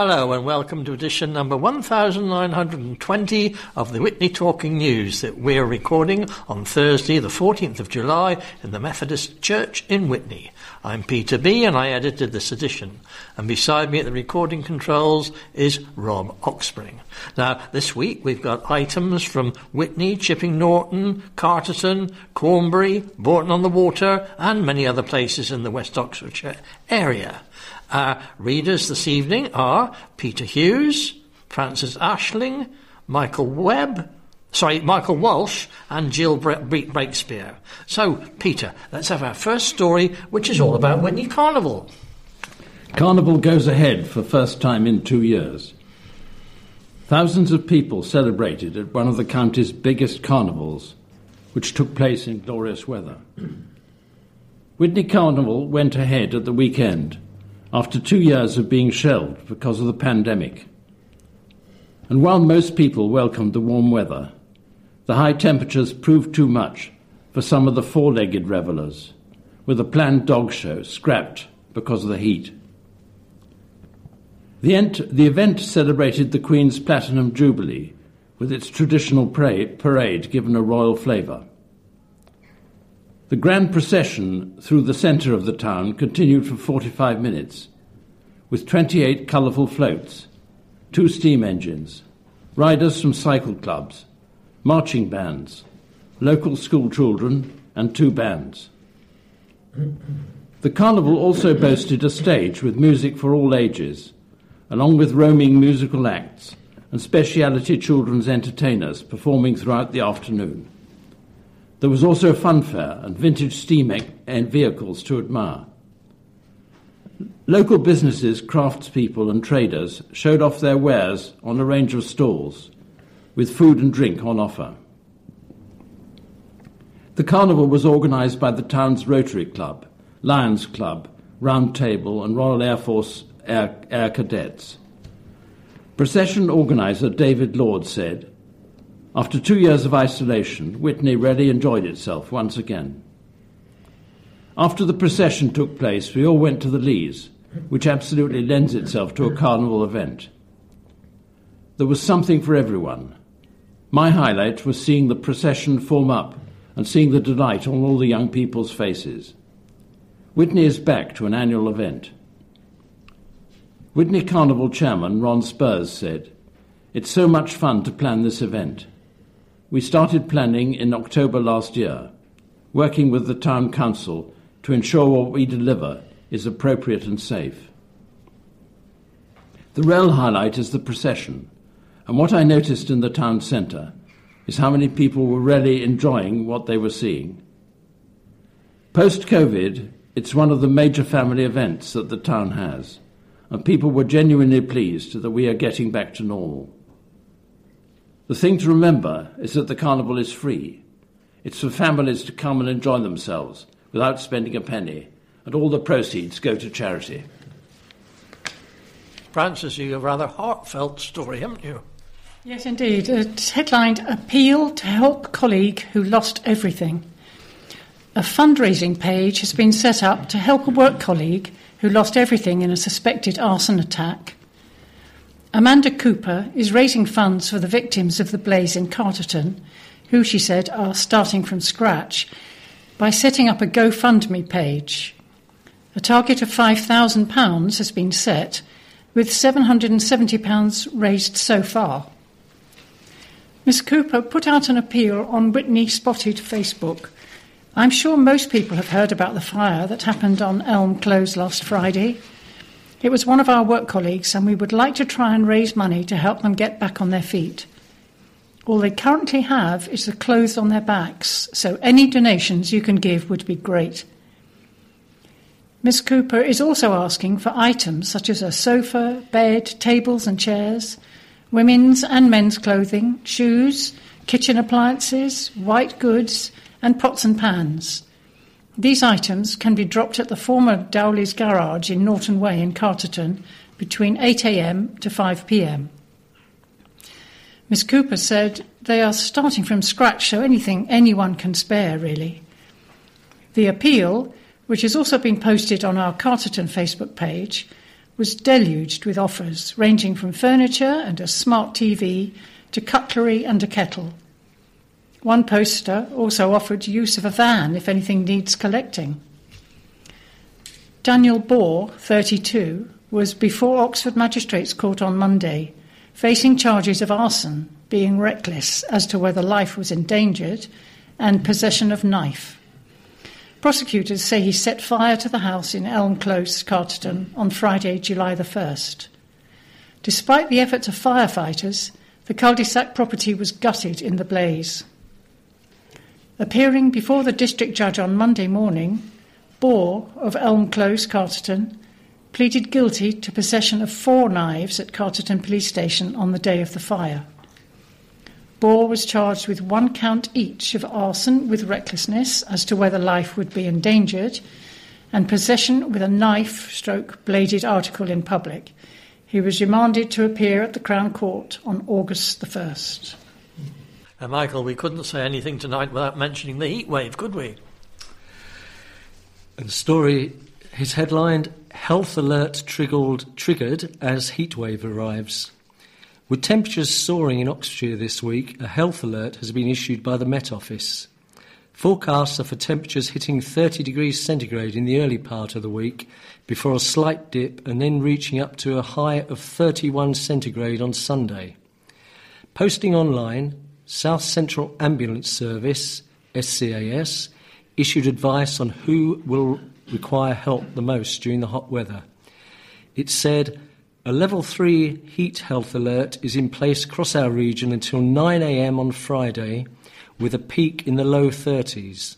Hello and welcome to edition number 1920 of the Witney Talking News that we're recording on Thursday the 14th of July in the Methodist Church in Witney. I'm Peter B and I edited this edition and beside me at the recording controls is Rob Oxpring. Now this week we've got items from Witney, Chipping Norton, Carterton, Cornbury, Bourton on the Water and many other places in the West Oxfordshire area. Our readers this evening are Peter Hughes, Francis Ashling, Michael Webb, sorry, Michael Walsh, and Jill Breakspear. So, Peter, let's have our first story, which is all about Witney Carnival. Carnival goes ahead for first time in two years. Thousands of people celebrated at one of the county's biggest carnivals, which took place in glorious weather. Witney Carnival went ahead at the weekend after two years of being shelved because of the pandemic. And while most people welcomed the warm weather, the high temperatures proved too much for some of the four legged revellers, with a planned dog show scrapped because of the heat. The, ent- the event celebrated the Queen's Platinum Jubilee with its traditional parade, parade given a royal flavour. The grand procession through the centre of the town continued for 45 minutes, with 28 colourful floats, two steam engines, riders from cycle clubs, marching bands, local school children, and two bands. The carnival also boasted a stage with music for all ages, along with roaming musical acts and speciality children's entertainers performing throughout the afternoon. There was also a fun fair and vintage steam and vehicles to admire. Local businesses, craftspeople, and traders showed off their wares on a range of stalls, with food and drink on offer. The carnival was organised by the town's Rotary Club, Lions Club, Round Table, and Royal Air Force Air, Air Cadets. Procession organiser David Lord said, after two years of isolation, Witney really enjoyed itself once again. After the procession took place, we all went to the Leas, which absolutely lends itself to a carnival event. There was something for everyone. My highlight was seeing the procession form up and seeing the delight on all the young people's faces. Witney is back to an annual event. Witney Carnival chairman Ron Spurs said, It's so much fun to plan this event. We started planning in October last year, working with the Town Council to ensure what we deliver is appropriate and safe. The real highlight is the procession, and what I noticed in the town centre is how many people were really enjoying what they were seeing. Post COVID, it's one of the major family events that the town has, and people were genuinely pleased that we are getting back to normal. The thing to remember is that the carnival is free. It's for families to come and enjoy themselves without spending a penny, and all the proceeds go to charity. Francis, you have a rather heartfelt story, haven't you? Yes, indeed. It's headlined Appeal to Help Colleague Who Lost Everything. A fundraising page has been set up to help a work colleague who lost everything in a suspected arson attack. Amanda Cooper is raising funds for the victims of the blaze in Carterton, who, she said, are starting from scratch, by setting up a GoFundMe page. A target of £5,000 has been set, with £770 raised so far. Miss Cooper put out an appeal on Witney Spotted Facebook. I'm sure most people have heard about the fire that happened on Elm Close last Friday. It was one of our work colleagues, and we would like to try and raise money to help them get back on their feet. All they currently have is the clothes on their backs, so any donations you can give would be great. Miss Cooper is also asking for items such as a sofa, bed, tables and chairs, women's and men's clothing, shoes, kitchen appliances, white goods, and pots and pans. These items can be dropped at the former Dowley's garage in Norton Way in Carterton between 8am to 5pm. Miss Cooper said they are starting from scratch, so anything anyone can spare, really. The appeal, which has also been posted on our Carterton Facebook page, was deluged with offers ranging from furniture and a smart TV to cutlery and a kettle. One poster also offered use of a van if anything needs collecting. Daniel Bohr, 32, was before Oxford Magistrates Court on Monday, facing charges of arson, being reckless as to whether life was endangered, and possession of knife. Prosecutors say he set fire to the house in Elm Close, Carterton, on Friday, July the 1st. Despite the efforts of firefighters, the cul-de-sac property was gutted in the blaze. Appearing before the district judge on Monday morning, Bohr of Elm Close, Carterton, pleaded guilty to possession of four knives at Carterton Police Station on the day of the fire. Bohr was charged with one count each of arson with recklessness as to whether life would be endangered and possession with a knife stroke bladed article in public. He was remanded to appear at the Crown Court on August the 1st. Uh, Michael, we couldn't say anything tonight without mentioning the heat wave, could we? And the story is headlined Health Alert triggered, triggered as heat wave arrives. With temperatures soaring in Oxfordshire this week, a health alert has been issued by the Met Office. Forecasts are for temperatures hitting 30 degrees centigrade in the early part of the week before a slight dip and then reaching up to a high of 31 centigrade on Sunday. Posting online, South Central Ambulance Service, SCAS, issued advice on who will require help the most during the hot weather. It said a level 3 heat health alert is in place across our region until 9am on Friday, with a peak in the low 30s.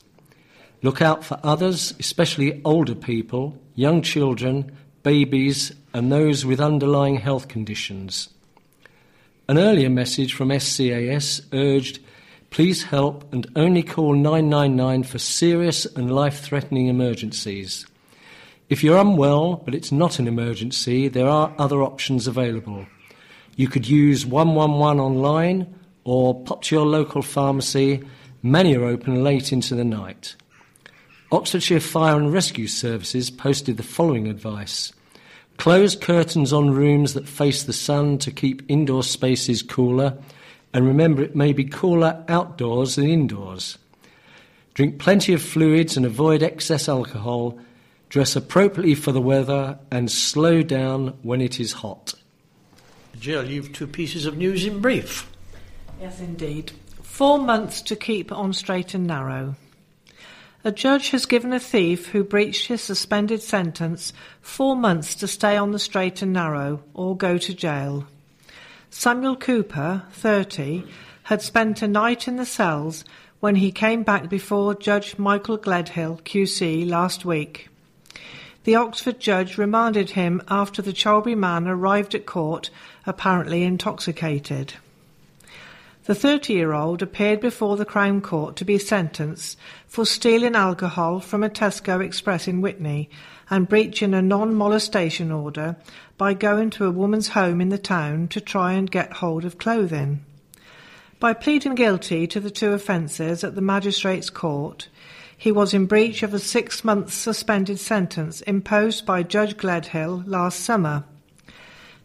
Look out for others, especially older people, young children, babies, and those with underlying health conditions. An earlier message from SCAS urged please help and only call 999 for serious and life threatening emergencies. If you're unwell but it's not an emergency, there are other options available. You could use 111 online or pop to your local pharmacy. Many are open late into the night. Oxfordshire Fire and Rescue Services posted the following advice Close curtains on rooms that face the sun to keep indoor spaces cooler, and remember it may be cooler outdoors than indoors. Drink plenty of fluids and avoid excess alcohol. Dress appropriately for the weather and slow down when it is hot. Jill, you've two pieces of news in brief. Yes, indeed. Four months to keep on straight and narrow. A judge has given a thief who breached his suspended sentence four months to stay on the straight and narrow or go to jail. Samuel Cooper, 30, had spent a night in the cells when he came back before Judge Michael Gledhill, QC, last week. The Oxford judge remanded him after the Cholby man arrived at court apparently intoxicated. The 30 year old appeared before the Crown Court to be sentenced for stealing alcohol from a Tesco Express in Witney and breaching a non molestation order by going to a woman's home in the town to try and get hold of clothing. By pleading guilty to the two offences at the Magistrates' Court, he was in breach of a six month suspended sentence imposed by Judge Gledhill last summer.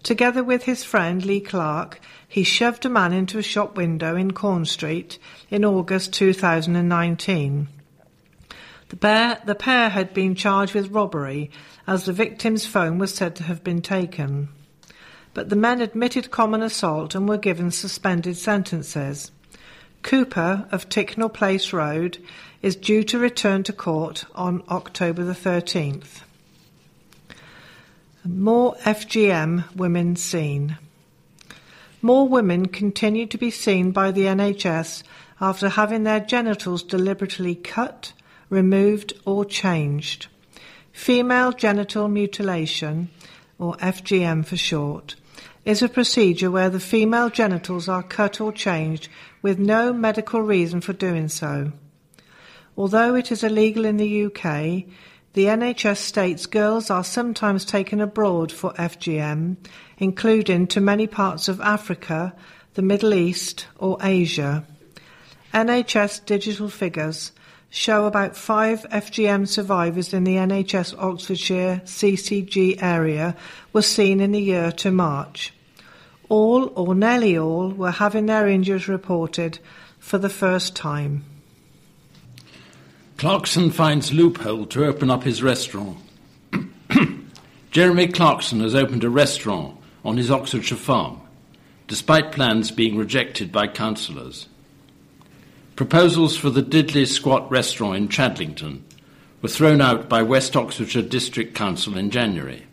Together with his friend Lee Clark, he shoved a man into a shop window in Corn Street in August 2019. The pair, the pair had been charged with robbery as the victim's phone was said to have been taken. But the men admitted common assault and were given suspended sentences. Cooper of Ticknall Place Road is due to return to court on October the 13th. More FGM women seen. More women continue to be seen by the NHS after having their genitals deliberately cut, removed, or changed. Female genital mutilation, or FGM for short, is a procedure where the female genitals are cut or changed with no medical reason for doing so. Although it is illegal in the UK, the NHS states girls are sometimes taken abroad for FGM, including to many parts of Africa, the Middle East, or Asia. NHS digital figures show about five FGM survivors in the NHS Oxfordshire CCG area were seen in the year to March. All, or nearly all, were having their injuries reported for the first time. Clarkson finds loophole to open up his restaurant. Jeremy Clarkson has opened a restaurant on his Oxfordshire farm, despite plans being rejected by councillors. Proposals for the Diddly Squat restaurant in Chadlington were thrown out by West Oxfordshire District Council in January.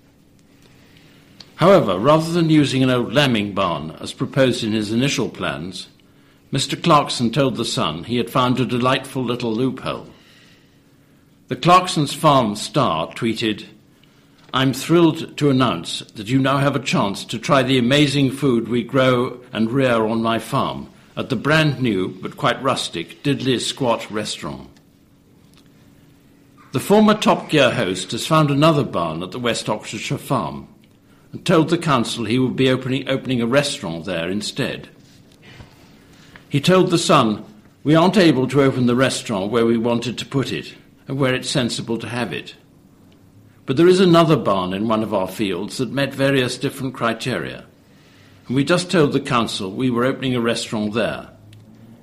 However, rather than using an old lambing barn as proposed in his initial plans, Mr. Clarkson told The Sun he had found a delightful little loophole. The Clarkson's Farm Star tweeted, I'm thrilled to announce that you now have a chance to try the amazing food we grow and rear on my farm at the brand new but quite rustic Diddly Squat restaurant. The former Top Gear host has found another barn at the West Oxfordshire farm and told the council he would be opening, opening a restaurant there instead. He told The Sun, We aren't able to open the restaurant where we wanted to put it and where it's sensible to have it. But there is another barn in one of our fields that met various different criteria. And we just told the council we were opening a restaurant there.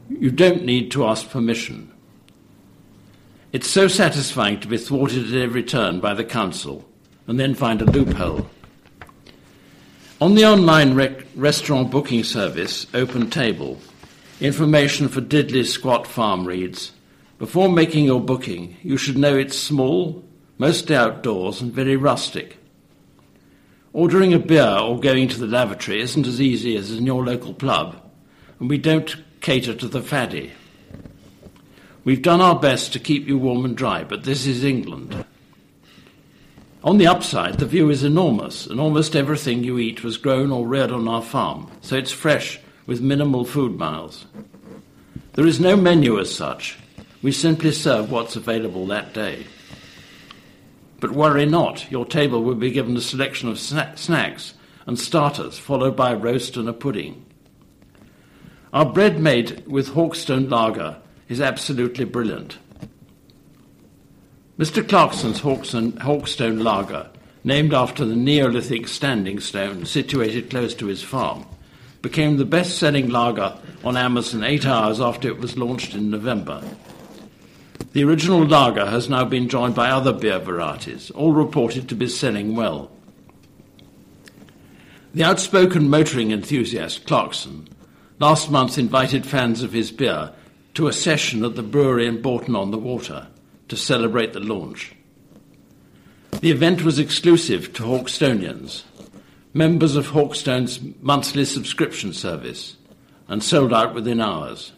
You don't need to ask permission. It's so satisfying to be thwarted at every turn by the council and then find a loophole. On the online rec- restaurant booking service, Open Table, information for Diddly Squat Farm reads Before making your booking, you should know it's small, mostly outdoors, and very rustic. Ordering a beer or going to the lavatory isn't as easy as in your local pub, and we don't cater to the faddy. We've done our best to keep you warm and dry, but this is England. On the upside, the view is enormous, and almost everything you eat was grown or reared on our farm, so it's fresh with minimal food miles. There is no menu as such. We simply serve what's available that day. But worry not, your table will be given a selection of sna- snacks and starters, followed by a roast and a pudding. Our bread made with Hawkstone lager is absolutely brilliant. Mr. Clarkson's Hawkstone, Hawkstone lager, named after the Neolithic standing stone situated close to his farm, became the best selling lager on Amazon eight hours after it was launched in November. The original lager has now been joined by other beer varieties, all reported to be selling well. The outspoken motoring enthusiast Clarkson last month invited fans of his beer to a session at the brewery in Bourton on the Water to celebrate the launch. The event was exclusive to Hawkstonians, members of Hawkstone's monthly subscription service, and sold out within hours.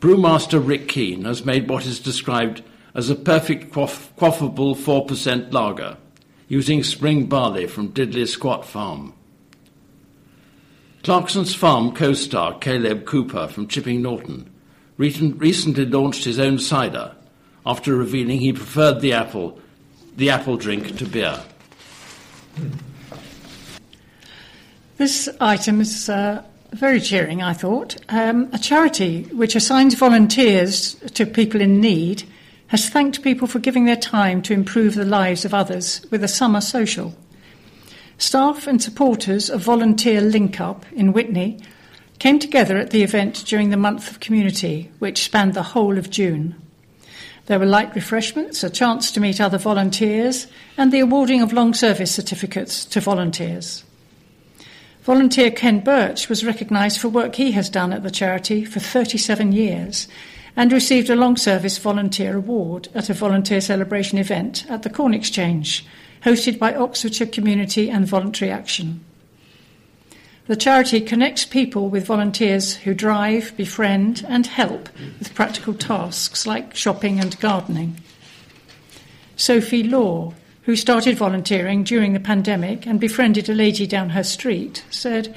Brewmaster Rick Keane has made what is described as a perfect quaff- quaffable 4% lager, using spring barley from Diddly Squat Farm. Clarkson's Farm co star Caleb Cooper from Chipping Norton recently launched his own cider after revealing he preferred the apple, the apple drink to beer. This item is uh, very cheering, I thought. Um, a charity which assigns volunteers to people in need has thanked people for giving their time to improve the lives of others with a summer social. Staff and supporters of Volunteer Link Up in Whitney came together at the event during the month of community, which spanned the whole of June. There were light refreshments, a chance to meet other volunteers, and the awarding of long service certificates to volunteers. Volunteer Ken Birch was recognised for work he has done at the charity for 37 years and received a long service volunteer award at a volunteer celebration event at the Corn Exchange, hosted by Oxfordshire Community and Voluntary Action. The charity connects people with volunteers who drive, befriend, and help with practical tasks like shopping and gardening. Sophie Law, who started volunteering during the pandemic and befriended a lady down her street, said,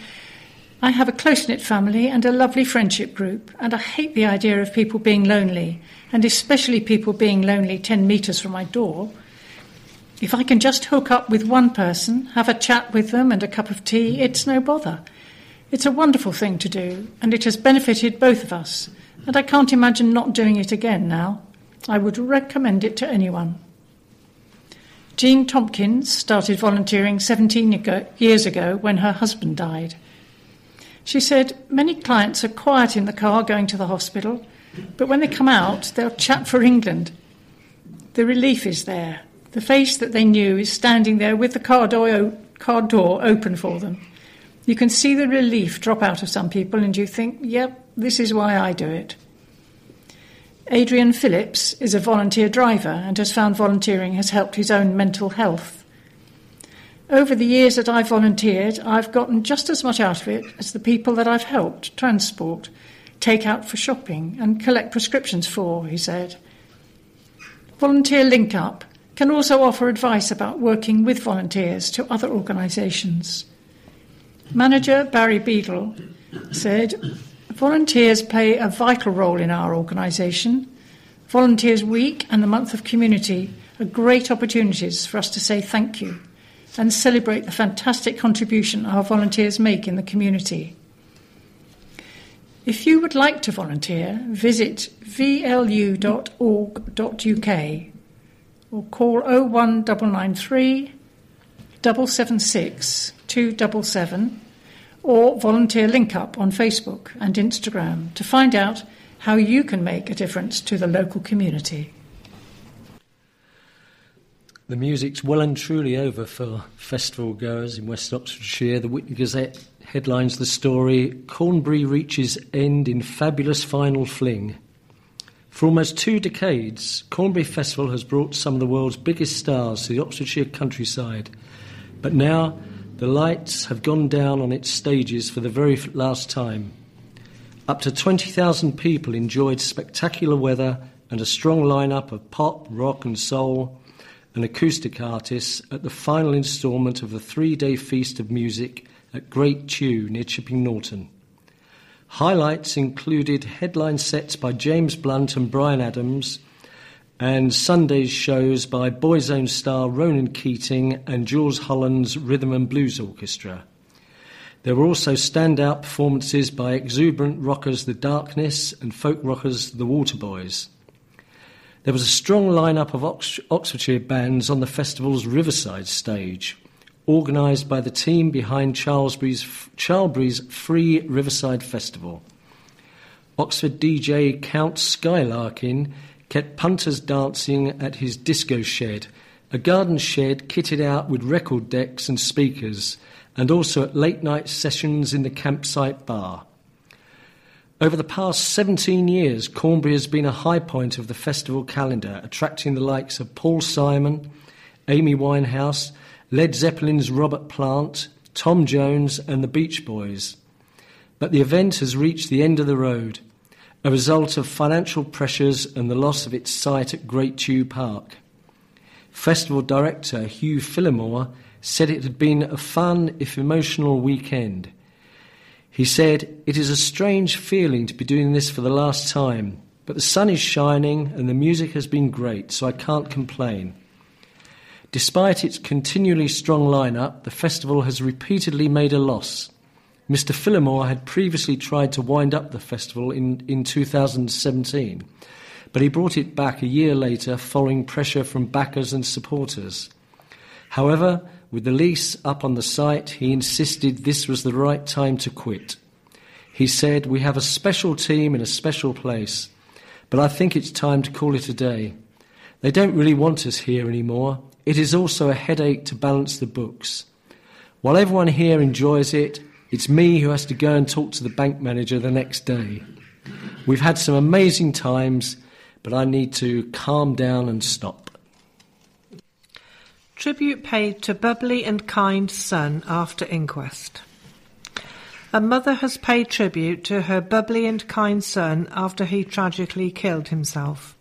I have a close knit family and a lovely friendship group, and I hate the idea of people being lonely, and especially people being lonely 10 metres from my door. If I can just hook up with one person, have a chat with them and a cup of tea, it's no bother. It's a wonderful thing to do, and it has benefited both of us, and I can't imagine not doing it again now. I would recommend it to anyone. Jean Tompkins started volunteering 17 ago, years ago when her husband died. She said, Many clients are quiet in the car going to the hospital, but when they come out, they'll chat for England. The relief is there. The face that they knew is standing there with the car door, car door open for them. You can see the relief drop out of some people, and you think, yep, this is why I do it. Adrian Phillips is a volunteer driver and has found volunteering has helped his own mental health. Over the years that I've volunteered, I've gotten just as much out of it as the people that I've helped transport, take out for shopping, and collect prescriptions for, he said. Volunteer Link Up can also offer advice about working with volunteers to other organisations. Manager Barry Beadle said, Volunteers play a vital role in our organisation. Volunteers Week and the Month of Community are great opportunities for us to say thank you and celebrate the fantastic contribution our volunteers make in the community. If you would like to volunteer, visit vlu.org.uk or call 01993 776 277 or volunteer link up on Facebook and Instagram to find out how you can make a difference to the local community. The music's well and truly over for festival goers in West Oxfordshire. The Witney Gazette headlines the story Cornbury reaches end in fabulous final fling. For almost two decades, Cornbury Festival has brought some of the world's biggest stars to the Oxfordshire countryside. But now the lights have gone down on its stages for the very last time. Up to 20,000 people enjoyed spectacular weather and a strong lineup of pop, rock, and soul and acoustic artists at the final instalment of the three day feast of music at Great Tew near Chipping Norton. Highlights included headline sets by James Blunt and Bryan Adams, and Sunday's shows by Boyzone star Ronan Keating and Jools Holland's Rhythm and Blues Orchestra. There were also standout performances by exuberant rockers The Darkness and folk rockers The Waterboys. There was a strong lineup of Ox- Oxfordshire bands on the festival's Riverside stage, organised by the team behind Charlesbury's, Charlbury's Free Riverside Festival. Oxford DJ Count Skylarkin kept punters dancing at his disco shed, a garden shed kitted out with record decks and speakers, and also at late night sessions in the campsite bar. Over the past 17 years, Cornbury has been a high point of the festival calendar, attracting the likes of Paul Simon, Amy Winehouse, Led Zeppelin's Robert Plant, Tom Jones, and the Beach Boys. But the event has reached the end of the road a result of financial pressures and the loss of its site at Great Tew Park. Festival director Hugh Phillimore said it had been a fun, if emotional, weekend. He said, It is a strange feeling to be doing this for the last time, but the sun is shining and the music has been great, so I can't complain. Despite its continually strong lineup, the festival has repeatedly made a loss. Mr. Phillimore had previously tried to wind up the festival in, in 2017, but he brought it back a year later following pressure from backers and supporters. However, with the lease up on the site, he insisted this was the right time to quit. He said, We have a special team in a special place, but I think it's time to call it a day. They don't really want us here anymore. It is also a headache to balance the books. While everyone here enjoys it, it's me who has to go and talk to the bank manager the next day. We've had some amazing times, but I need to calm down and stop. Tribute paid to bubbly and kind son after inquest. A mother has paid tribute to her bubbly and kind son after he tragically killed himself.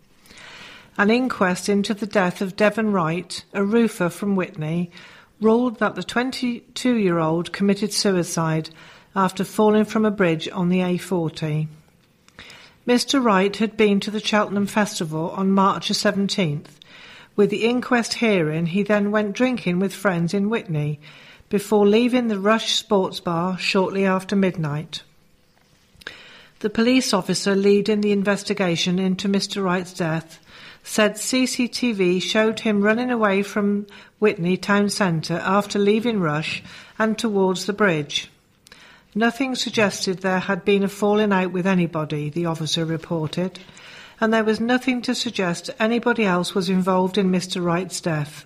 An inquest into the death of Devon Wright, a roofer from Witney, ruled that the 22 year old committed suicide after falling from a bridge on the A40. Mr. Wright had been to the Cheltenham Festival on March 17th. With the inquest hearing, he then went drinking with friends in Witney before leaving the Rush Sports Bar shortly after midnight. The police officer leading the investigation into Mr. Wright's death said CCTV showed him running away from Witney town centre after leaving Rush and towards the bridge. Nothing suggested there had been a falling out with anybody, the officer reported, and there was nothing to suggest anybody else was involved in Mr. Wright's death.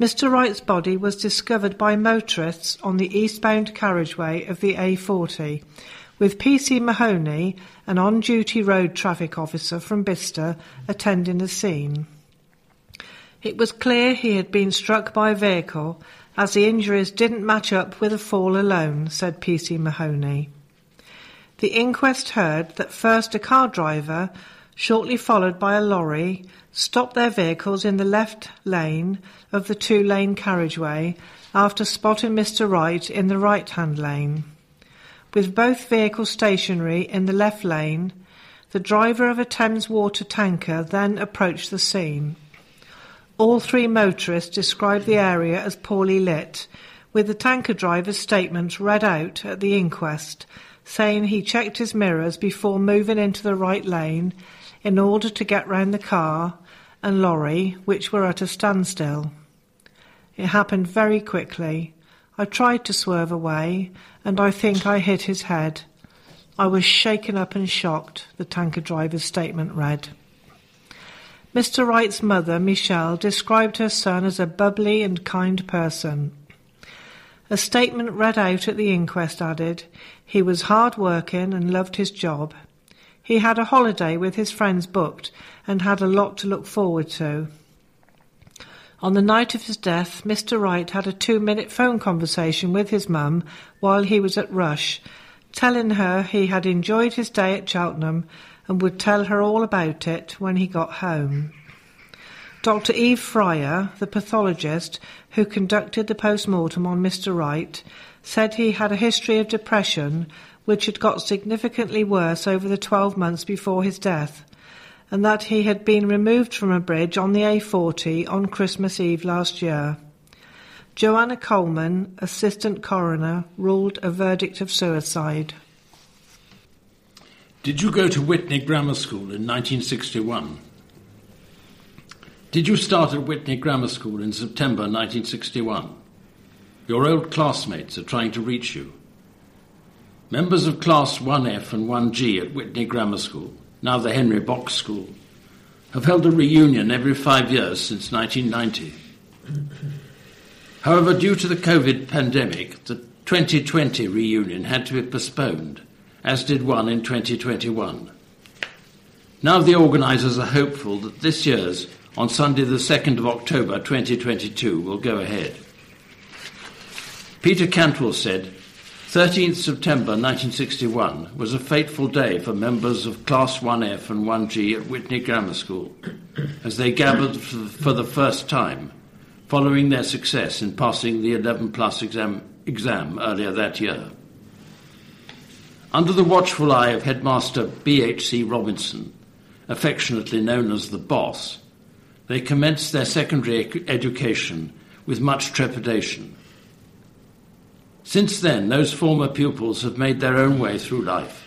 Mr. Wright's body was discovered by motorists on the eastbound carriageway of the A40 with PC Mahoney, an on duty road traffic officer from Bicester, attending the scene. It was clear he had been struck by a vehicle as the injuries didn't match up with a fall alone, said PC Mahoney. The inquest heard that first a car driver, shortly followed by a lorry, stopped their vehicles in the left lane of the two lane carriageway after spotting Mr. Wright in the right hand lane. With both vehicles stationary in the left lane, the driver of a Thames water tanker then approached the scene. All three motorists described the area as poorly lit, with the tanker driver's statement read out at the inquest, saying he checked his mirrors before moving into the right lane in order to get round the car and lorry, which were at a standstill. It happened very quickly. I tried to swerve away, and I think I hit his head. I was shaken up and shocked, the tanker driver's statement read. Mr. Wright's mother, Michelle, described her son as a bubbly and kind person. A statement read out at the inquest added, he was hard working and loved his job. He had a holiday with his friends booked and had a lot to look forward to. On the night of his death, Mr. Wright had a two minute phone conversation with his mum while he was at Rush, telling her he had enjoyed his day at Cheltenham and would tell her all about it when he got home. Dr. Eve Fryer, the pathologist who conducted the post mortem on Mr. Wright, said he had a history of depression which had got significantly worse over the 12 months before his death and that he had been removed from a bridge on the A40 on Christmas Eve last year. Joanna Coleman, Assistant Coroner, ruled a verdict of suicide. Did you go to Witney Grammar School in 1961? Did you start at Witney Grammar School in September 1961? Your old classmates are trying to reach you. Members of Class 1F and 1G at Witney Grammar School now the Henry Box School, have held a reunion every five years since 1990. However, due to the COVID pandemic, the 2020 reunion had to be postponed, as did one in 2021. Now the organisers are hopeful that this year's, on Sunday the 2nd of October 2022, will go ahead. Peter Cantwell said, 13th September 1961 was a fateful day for members of Class 1F and 1G at Witney Grammar School as they gathered for the first time following their success in passing the 11 plus exam, exam earlier that year. Under the watchful eye of headmaster B.H.C. Robinson, affectionately known as the Boss, they commenced their secondary education with much trepidation since then, those former pupils have made their own way through life,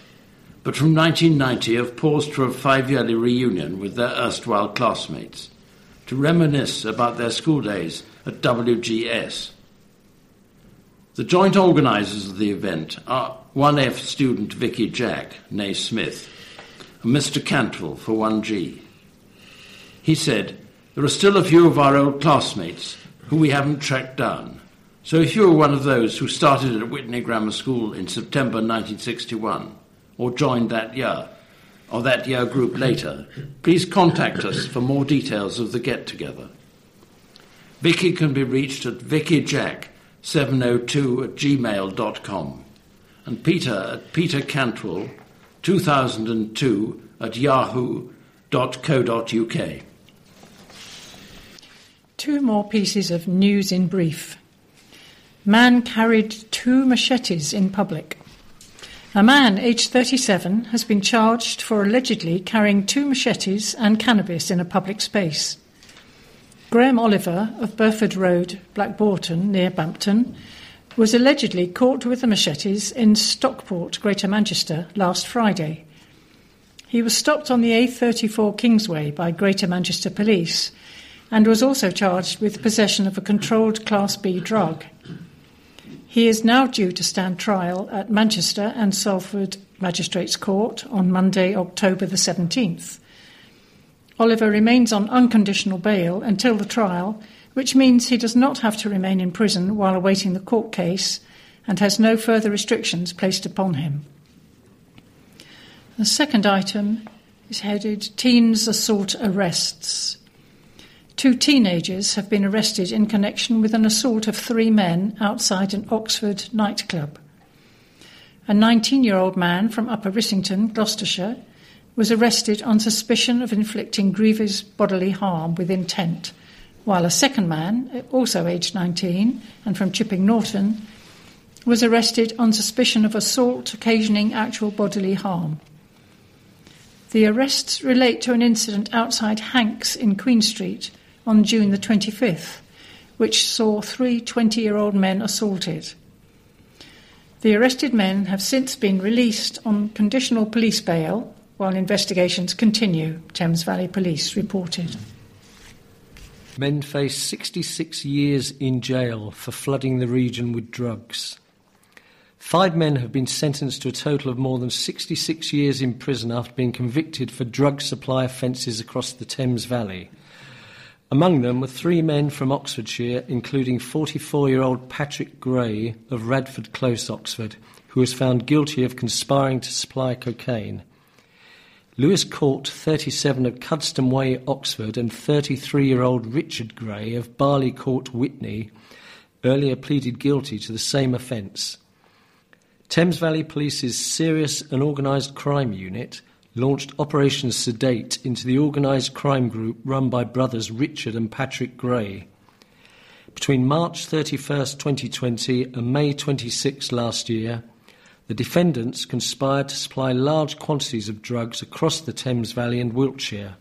but from 1990 have paused for a five yearly reunion with their erstwhile classmates to reminisce about their school days at WGS. The joint organisers of the event are 1F student Vicky Jack, nay Smith, and Mr. Cantwell for 1G. He said, There are still a few of our old classmates who we haven't tracked down so if you are one of those who started at Witney Grammar School in September 1961 or joined that year or that year group later, please contact us for more details of the get together. Vicky can be reached at vickyjack702 at gmail.com and Peter at petercantwell 2002 at yahoo.co.uk. Two more pieces of news in brief. Man carried two machetes in public. A man aged 37 has been charged for allegedly carrying two machetes and cannabis in a public space. Graham Oliver of Burford Road, Black Bourton, near Bampton, was allegedly caught with the machetes in Stockport, Greater Manchester, last Friday. He was stopped on the A34 Kingsway by Greater Manchester Police and was also charged with possession of a controlled Class B drug. He is now due to stand trial at Manchester and Salford Magistrates Court on Monday, October the 17th. Oliver remains on unconditional bail until the trial, which means he does not have to remain in prison while awaiting the court case and has no further restrictions placed upon him. The second item is headed Teens Assault Arrests. Two teenagers have been arrested in connection with an assault of three men outside an Oxford nightclub. A 19 year old man from Upper Rissington, Gloucestershire, was arrested on suspicion of inflicting grievous bodily harm with intent, while a second man, also aged 19 and from Chipping Norton, was arrested on suspicion of assault occasioning actual bodily harm. The arrests relate to an incident outside Hanks in Queen Street on June the 25th, which saw three 20 year old men assaulted. The arrested men have since been released on conditional police bail while investigations continue, Thames Valley Police reported. Men face 66 years in jail for flooding the region with drugs. Five men have been sentenced to a total of more than 66 years in prison after being convicted for drug supply offences across the Thames Valley. Among them were three men from Oxfordshire, including 44 year old Patrick Gray of Radford Close, Oxford, who was found guilty of conspiring to supply cocaine. Lewis Court, 37 of Cuddesdon Way, Oxford, and 33 year old Richard Gray of Barley Court, Witney, earlier pleaded guilty to the same offence. Thames Valley Police's Serious and Organised Crime Unit launched Operation Sedate into the organised crime group run by brothers Richard and Patrick Gray. Between March 31st, 2020 and May 26 last year, the defendants conspired to supply large quantities of drugs across the Thames Valley and Wiltshire.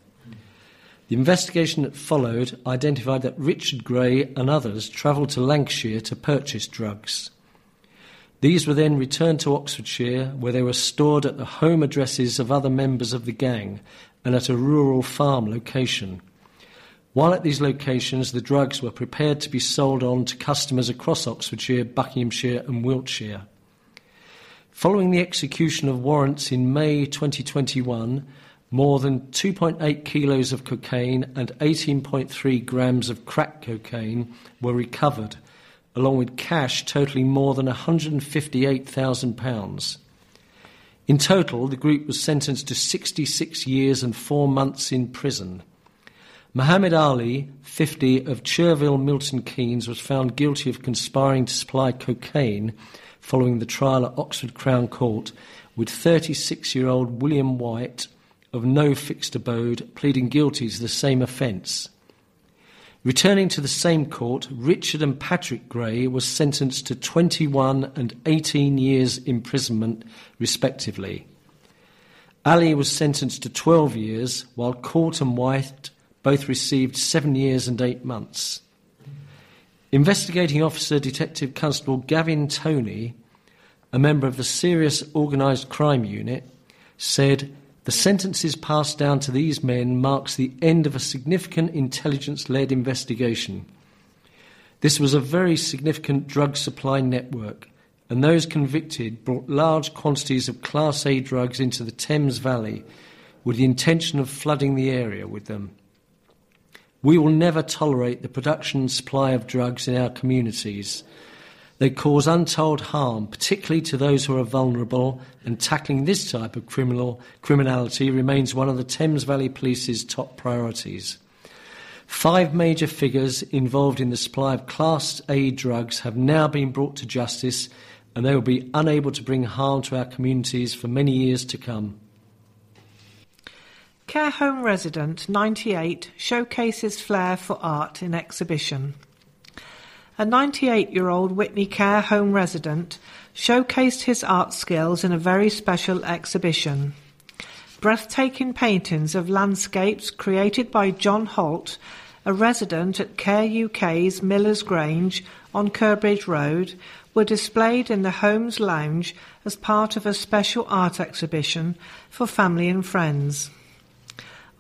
The investigation that followed identified that Richard Gray and others travelled to Lancashire to purchase drugs. These were then returned to Oxfordshire, where they were stored at the home addresses of other members of the gang and at a rural farm location. While at these locations, the drugs were prepared to be sold on to customers across Oxfordshire, Buckinghamshire, and Wiltshire. Following the execution of warrants in May 2021, more than 2.8 kilos of cocaine and 18.3 grams of crack cocaine were recovered, along with cash totaling more than £158,000. In total, the group was sentenced to 66 years and four months in prison. Mohammed Ali, 50, of Cherville, Milton Keynes, was found guilty of conspiring to supply cocaine following the trial at Oxford Crown Court with 36 year old William White of no fixed abode pleading guilty to the same offence. Returning to the same court, Richard and Patrick Gray were sentenced to 21 and 18 years imprisonment, respectively. Ali was sentenced to 12 years, while Court and White both received seven years and eight months. Investigating Officer Detective Constable Gavin Tony, a member of the Serious Organised Crime Unit, said the sentences passed down to these men marks the end of a significant intelligence led investigation. This was a very significant drug supply network, and those convicted brought large quantities of Class A drugs into the Thames Valley with the intention of flooding the area with them. We will never tolerate the production and supply of drugs in our communities. They cause untold harm, particularly to those who are vulnerable, and tackling this type of criminal criminality remains one of the Thames Valley Police's top priorities. Five major figures involved in the supply of Class A drugs have now been brought to justice, and they will be unable to bring harm to our communities for many years to come. Care home resident 98 showcases flair for art in exhibition. A 98 year old Witney care home resident showcased his art skills in a very special exhibition. Breathtaking paintings of landscapes created by John Holt a resident at Care UK's Miller's Grange on Curbridge Road, were displayed in the Homes Lounge as part of a special art exhibition for family and friends.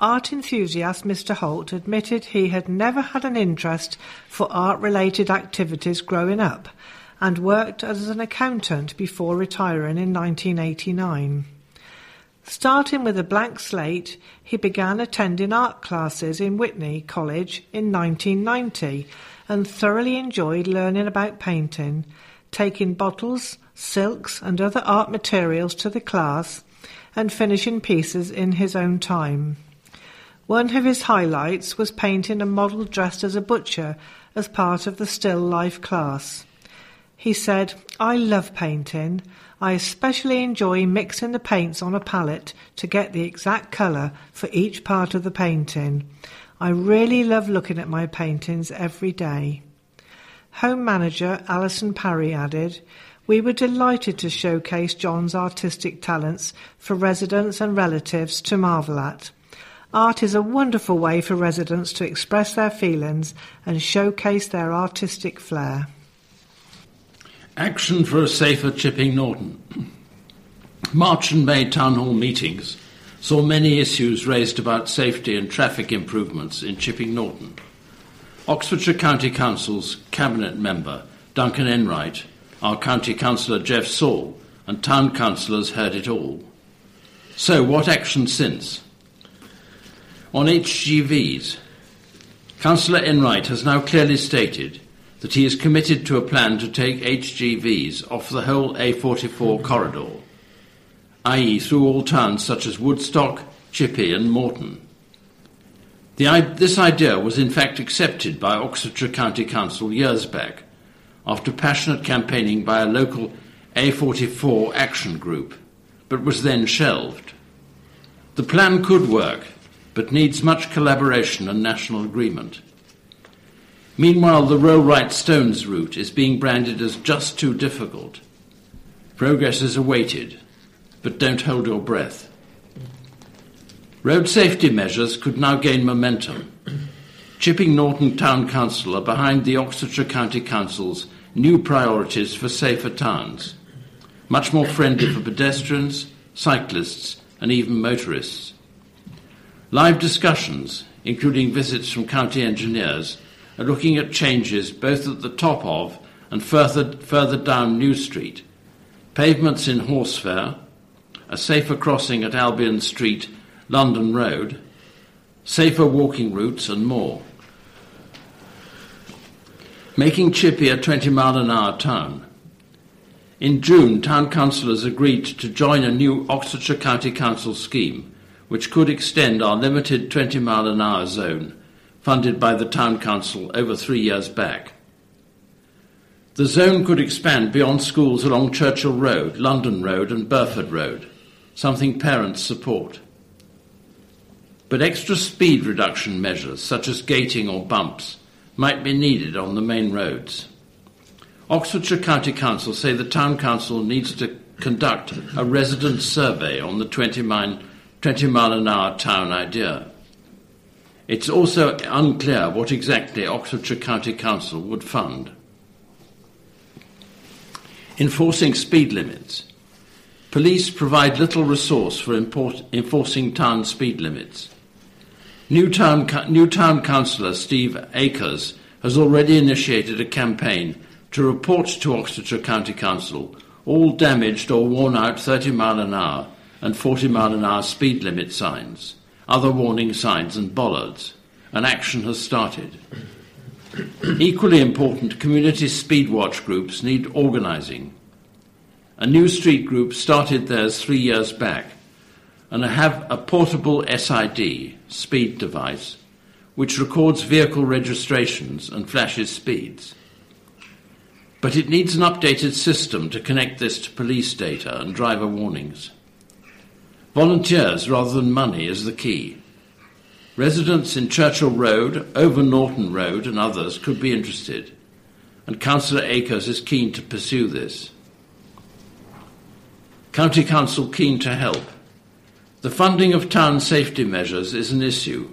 Art enthusiast Mr. Holt admitted he had never had an interest for art related activities growing up and worked as an accountant before retiring in 1989. Starting with a blank slate, he began attending art classes in Witney College in 1990 and thoroughly enjoyed learning about painting, taking bottles, silks, and other art materials to the class and finishing pieces in his own time. One of his highlights was painting a model dressed as a butcher as part of the still life class. He said, I love painting. I especially enjoy mixing the paints on a palette to get the exact colour for each part of the painting. I really love looking at my paintings every day. Home manager Alison Parry added, We were delighted to showcase John's artistic talents for residents and relatives to marvel at. Art is a wonderful way for residents to express their feelings and showcase their artistic flair. Action for a safer Chipping Norton. March and May town hall meetings saw many issues raised about safety and traffic improvements in Chipping Norton. Oxfordshire County Council's Cabinet member Duncan Enright, our County Councillor Geoff Saul, and Town Councillors heard it all. So, what action since? On HGVs, Councillor Enright has now clearly stated that he is committed to a plan to take HGVs off the whole A44 corridor, i.e., through all towns such as Woodstock, Chippy, and Moreton. The, this idea was in fact accepted by Oxfordshire County Council years back, after passionate campaigning by a local A44 action group, but was then shelved. The plan could work, but needs much collaboration and national agreement. Meanwhile, the Rollright Stones route is being branded as just too difficult. Progress is awaited, but don't hold your breath. Road safety measures could now gain momentum. Chipping Norton Town Council are behind the Oxfordshire County Council's new priorities for safer towns, much more friendly for pedestrians, cyclists, and even motorists. Live discussions, including visits from county engineers, are looking at changes both at the top of and further, further down New Street, pavements in Horsefair, a safer crossing at Albion Street, London Road, safer walking routes, and more. Making Chippy a 20 mile an hour town. In June, town councillors agreed to join a new Oxfordshire County Council scheme which could extend our limited 20 mile an hour zone funded by the Town Council over three years back. The zone could expand beyond schools along Churchill Road, London Road, and Burford Road, something parents support. But extra speed reduction measures, such as gating or bumps, might be needed on the main roads. Oxfordshire County Council say the Town Council needs to conduct a resident survey on the 20 mile, 20 mile an hour town idea. It's also unclear what exactly Oxfordshire County Council would fund. Enforcing speed limits. Police provide little resource for import, enforcing town speed limits. New town, new town councillor Steve Akers has already initiated a campaign to report to Oxfordshire County Council all damaged or worn out 30 mile an hour and 40 mile an hour speed limit signs other warning signs and bollards. An action has started. Equally important, community speed watch groups need organising. A new street group started theirs three years back and have a portable SID, speed device, which records vehicle registrations and flashes speeds. But it needs an updated system to connect this to police data and driver warnings. Volunteers rather than money is the key. Residents in Churchill Road, Over Norton Road, and others could be interested, and Councillor Akers is keen to pursue this. County Council keen to help. The funding of town safety measures is an issue.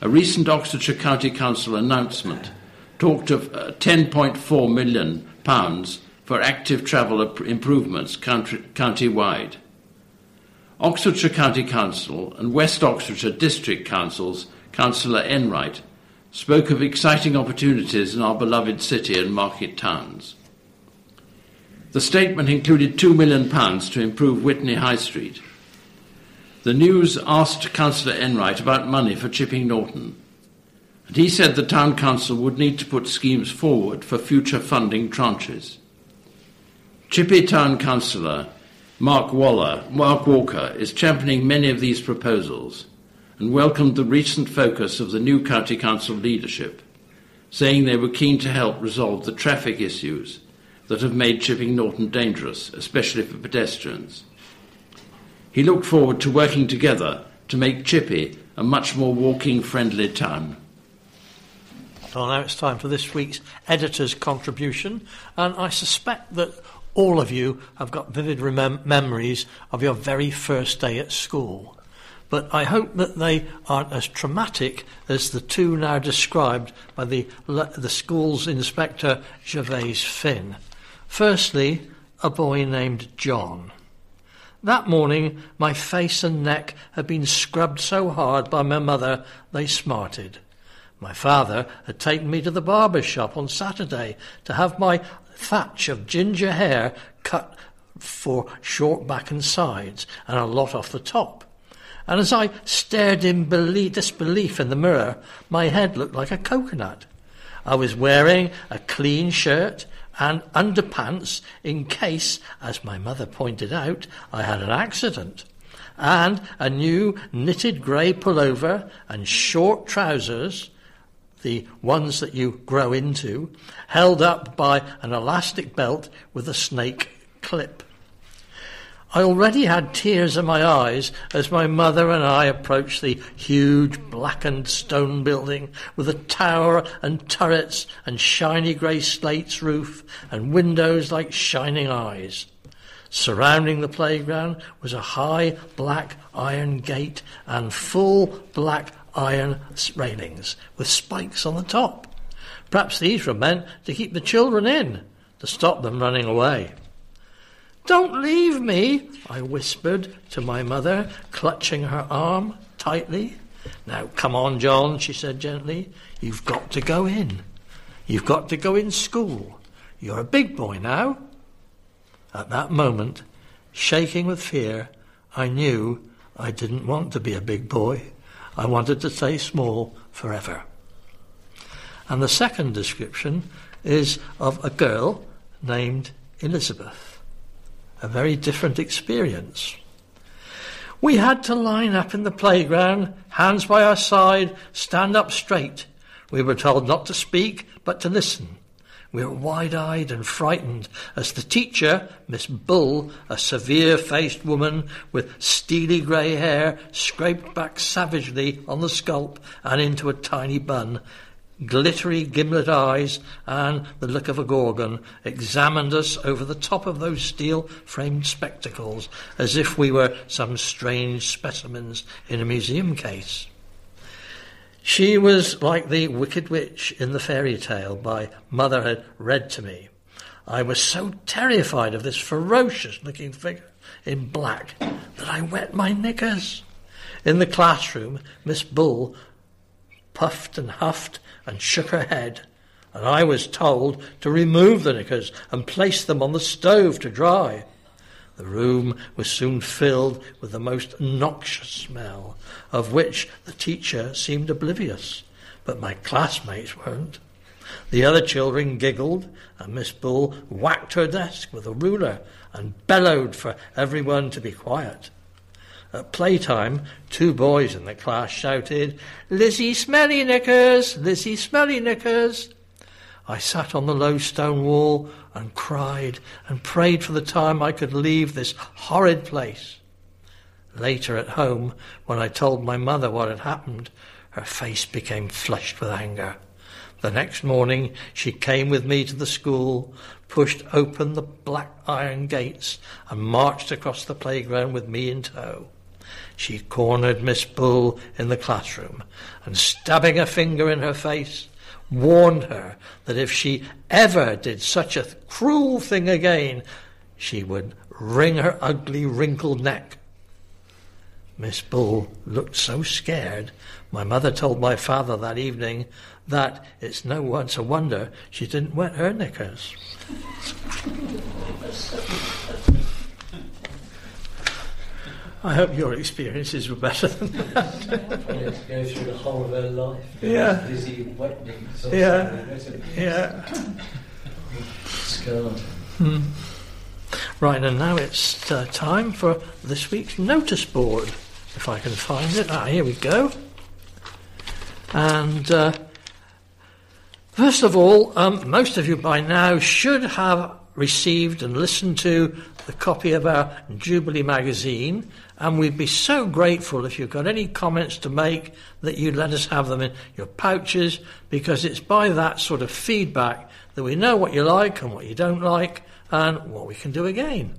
a recent Oxfordshire County Council announcement talked of uh, 10.4 million pounds for active travel improvements county-wide. Oxfordshire County Council and West Oxfordshire District Council's Councillor Enright spoke of exciting opportunities in our beloved city and market towns. The statement included £2 million to improve Witney High Street. The news asked Councillor Enright about money for Chipping Norton, and he said the Town Council would need to put schemes forward for future funding tranches. Chippy Town Councillor Mark Waller, Mark Walker is championing many of these proposals and welcomed the recent focus of the new County Council leadership, saying they were keen to help resolve the traffic issues that have made Chipping Norton dangerous, especially for pedestrians. He looked forward to working together to make Chippy a much more walking friendly town. Well, now it's time for this week's editor's contribution, and I suspect that all of you have got vivid remem- memories of your very first day at school. But I hope that they aren't as traumatic as the two now described by the, the school's inspector, Gervase Phinn. Firstly, a boy named John. That morning, my face and neck had been scrubbed so hard by my mother they smarted. My father had taken me to the barber's shop on Saturday to have my thatch of ginger hair cut for short back and sides and a lot off the top. And as I stared in disbelief in the mirror, my head looked like a coconut. I was wearing a clean shirt and underpants in case, as my mother pointed out, I had an accident, and a new knitted grey pullover and short trousers, the ones that you grow into, held up by an elastic belt with a snake clip. I already had tears in my eyes as my mother and I approached the huge blackened stone building with a tower and turrets and shiny grey slates roof and windows like shining eyes. Surrounding the playground was a high black iron gate and full black iron railings with spikes on the top. Perhaps these were meant to keep the children in, to stop them running away. Don't leave me, I whispered to my mother, clutching her arm tightly. Now, come on, John, she said gently. You've got to go in. You've got to go in school. You're a big boy now. At that moment, shaking with fear, I knew I didn't want to be a big boy. I wanted to stay small forever. And the second description is of a girl named Elizabeth a very different experience. We had to line up in the playground, hands by our side, stand up straight. We were told not to speak, but to listen. We were wide eyed and frightened as the teacher, Miss Bull, a severe faced woman with steely grey hair, scraped back savagely on the scalp and into a tiny bun, glittery gimlet eyes, and the look of a gorgon, examined us over the top of those steel framed spectacles as if we were some strange specimens in a museum case. She was like the wicked witch in the fairy tale my mother had read to me. I was so terrified of this ferocious looking figure in black that I wet my knickers. In the classroom, Miss Bull puffed and huffed and shook her head, and I was told to remove the knickers and place them on the stove to dry. The room was soon filled with the most noxious smell, of which the teacher seemed oblivious, but my classmates weren't. The other children giggled, and Miss Bull whacked her desk with a ruler and bellowed for everyone to be quiet. At playtime, two boys in the class shouted, Lizzie Smelly Knickers! Lizzie Smelly Knickers! I sat on the low stone wall and cried and prayed for the time I could leave this horrid place. Later at home, when I told my mother what had happened, her face became flushed with anger. The next morning, she came with me to the school, pushed open the black iron gates, and marched across the playground with me in tow. She cornered Miss Bull in the classroom and, stabbing a finger in her face, warned her that if she ever did such a cruel thing again, she would wring her ugly, wrinkled neck. Miss Bull looked so scared, my mother told my father that evening that it's no once a wonder she didn't wet her knickers. I hope your experiences were better than that. go through the whole of her life. Yeah. Lizzie wetting. Yeah. Yeah. Scarred. Right, and now it's uh, time for this week's notice board. If I can find it. Ah, here we go. And uh, first of all, um, most of you by now should have received and listened to the copy of our Jubilee magazine, and we'd be so grateful if you've got any comments to make that you'd let us have them in your pouches, because it's by that sort of feedback that we know what you like and what you don't like and what we can do again.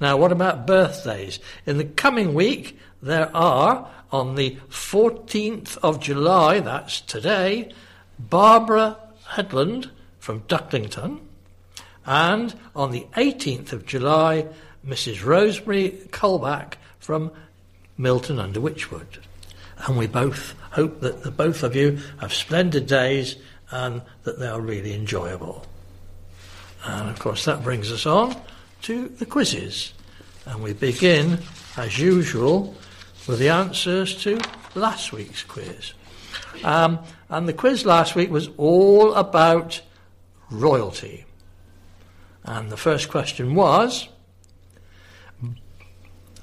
Now, what about birthdays? In the coming week, there are, on the 14th of July, that's today, Barbara Headland from Ducklington, and on the 18th of July, Mrs. Rosemary Colback from Milton under Wychwood. And we both hope that the both of you have splendid days and that they are really enjoyable. And of course, that brings us on to the quizzes. And we begin, as usual, with the answers to last week's quiz. Um, and the quiz last week was all about royalty. And the first question was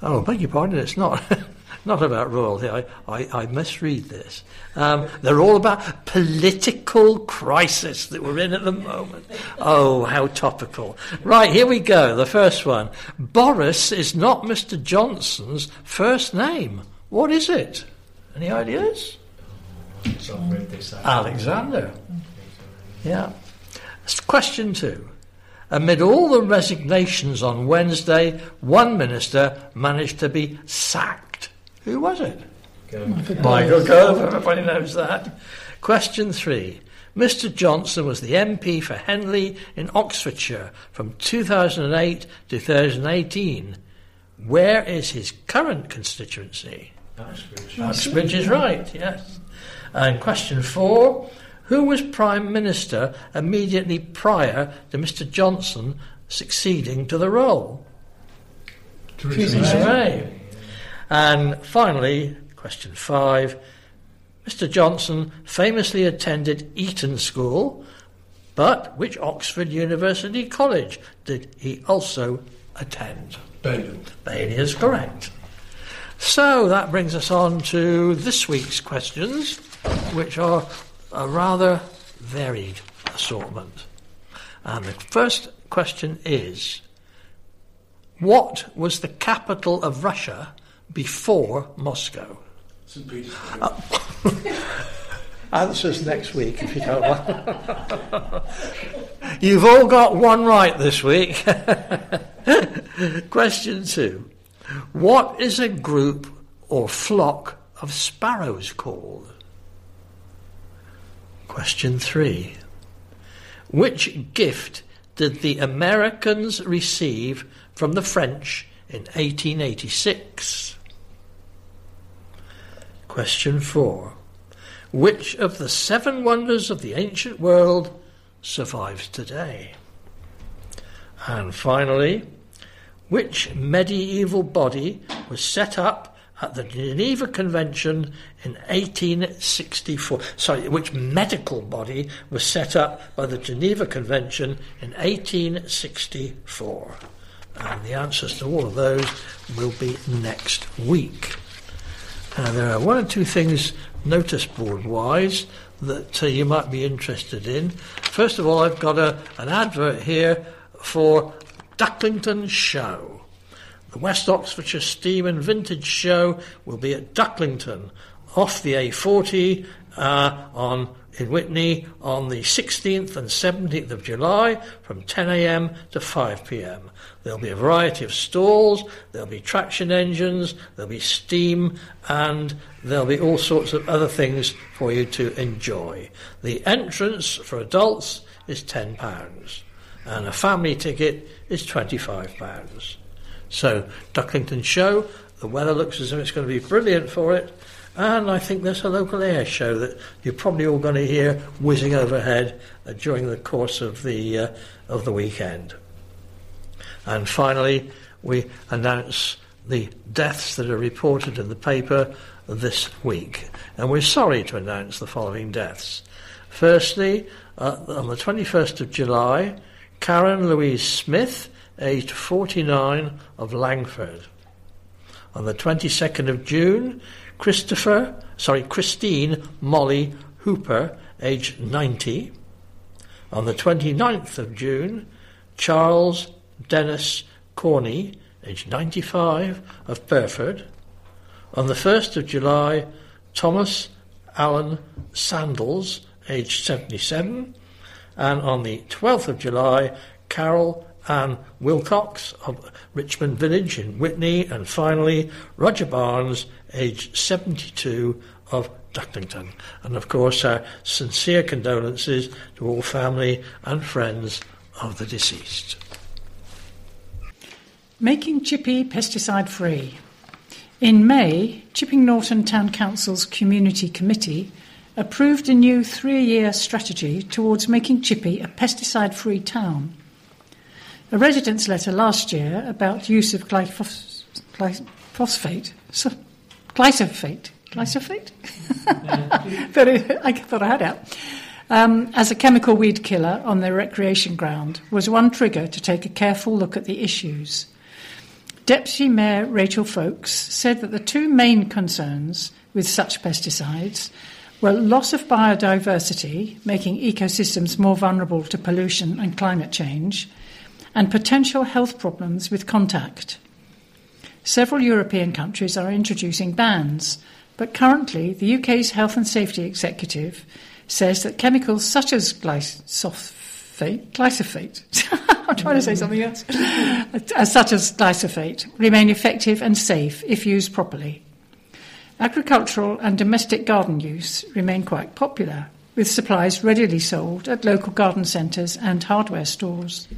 oh, beg your pardon, it's not. Not about royalty. I, I, I misread this. Um, they're all about political crisis that we're in at the moment. Oh, how topical. Right, here we go. The first one. Boris is not Mr. Johnson's first name. What is it? Any ideas? So I've read this out. Alexander. Yeah. Question two. Amid all the resignations on Wednesday, one minister managed to be sacked. Who was it? Michael Gove, everybody knows that. Question three. Mr. Johnson was the MP for Henley in Oxfordshire from 2008 to 2018. Where is his current constituency? Uxbridge. Uxbridge is right, yes. And question four. Who was Prime Minister immediately prior to Mr. Johnson succeeding to the role? Theresa May. And finally, question five. Mr. Johnson famously attended Eton School, but which Oxford University College did he also attend? Balliol. Bailey is correct. So that brings us on to this week's questions, which are a rather varied assortment. And the first question is What was the capital of Russia before Moscow? St. Petersburg. Uh, answers next week if you don't want. You've all got one right this week. Question two. What is a group or flock of sparrows called? Question three. Which gift did the Americans receive from the French in 1886? Question four. Which of the seven wonders of the ancient world survives today? And finally, which medieval body was set up at the Geneva Convention in 1864? Sorry, which medical body was set up by the Geneva Convention in 1864? And the answers to all of those will be next week. Uh, there are one or two things notice board wise that uh, you might be interested in. First of all, I've got a, an advert here for Ducklington Show. The West Oxfordshire Steam and Vintage Show will be at Ducklington off the A40 uh, on in Witney on the 16th and 17th of July from 10am to 5pm. There'll be a variety of stalls, there'll be traction engines, there'll be steam, and there'll be all sorts of other things for you to enjoy. The entrance for adults is £10, and a family ticket is £25. So, Ducklington Show, the weather looks as if it's going to be brilliant for it. And I think there's a local air show that you're probably all going to hear whizzing overhead uh, during the course of the uh, of the weekend. And finally, we announce the deaths that are reported in the paper this week. And we're sorry to announce the following deaths. Firstly, uh, on the 21st of July, Karen Louise Smith, aged 49, of Langford. On the 22nd of June, Christopher, sorry, Christine Molly Hooper, aged 90. On the 29th of June, Charles Dennis Corney, aged 95, of Burford. On the 1st of July, Thomas Allen Sandals, aged 77. And on the 12th of July, Carol Anne Wilcox of Richmond Village in Witney, and finally Roger Barnes, aged 72, of Ducklington. And of course, our sincere condolences to all family and friends of the deceased. Making Chippy pesticide free. In May, Chipping Norton Town Council's Community Committee approved a new three year strategy towards making Chippy a pesticide free town. A resident's letter last year about use of glyphos- glyphosate, so, glyphosate, glyphosate? but I thought I had it. Um, as a chemical weed killer on the recreation ground was one trigger to take a careful look at the issues. Deputy Mayor Rachel Folkes said that the two main concerns with such pesticides were loss of biodiversity, making ecosystems more vulnerable to pollution and climate change, and potential health problems with contact. Several European countries are introducing bans, but currently the UK's Health and Safety Executive says that chemicals such as glyphosate, glyphosate I'm trying to say something else, such as glyphosate, remain effective and safe if used properly. Agricultural and domestic garden use remain quite popular, with supplies readily sold at local garden centres and hardware stores.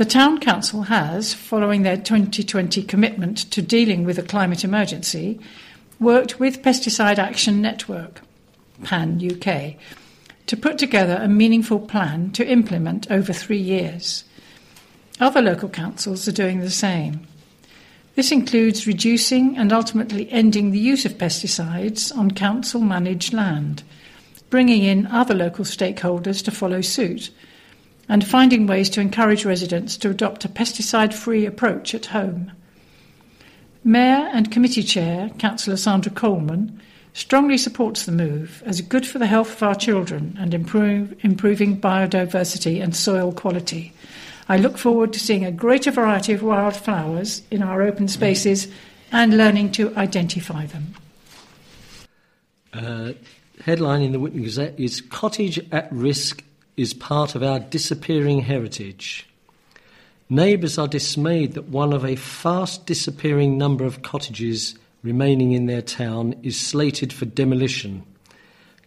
The Town Council has, following their 2020 commitment to dealing with the climate emergency, worked with Pesticide Action Network, PAN UK, to put together a meaningful plan to implement over three years. Other local councils are doing the same. This includes reducing and ultimately ending the use of pesticides on council managed land, bringing in other local stakeholders to follow suit and finding ways to encourage residents to adopt a pesticide free approach at home. Mayor and Committee Chair, Councillor Sandra Coleman, strongly supports the move as good for the health of our children and improve, improving biodiversity and soil quality. I look forward to seeing a greater variety of wildflowers in our open spaces and learning to identify them. Uh, headline in the Witney Gazette is Cottage at Risk is part of our disappearing heritage. Neighbours are dismayed that one of a fast disappearing number of cottages remaining in their town is slated for demolition.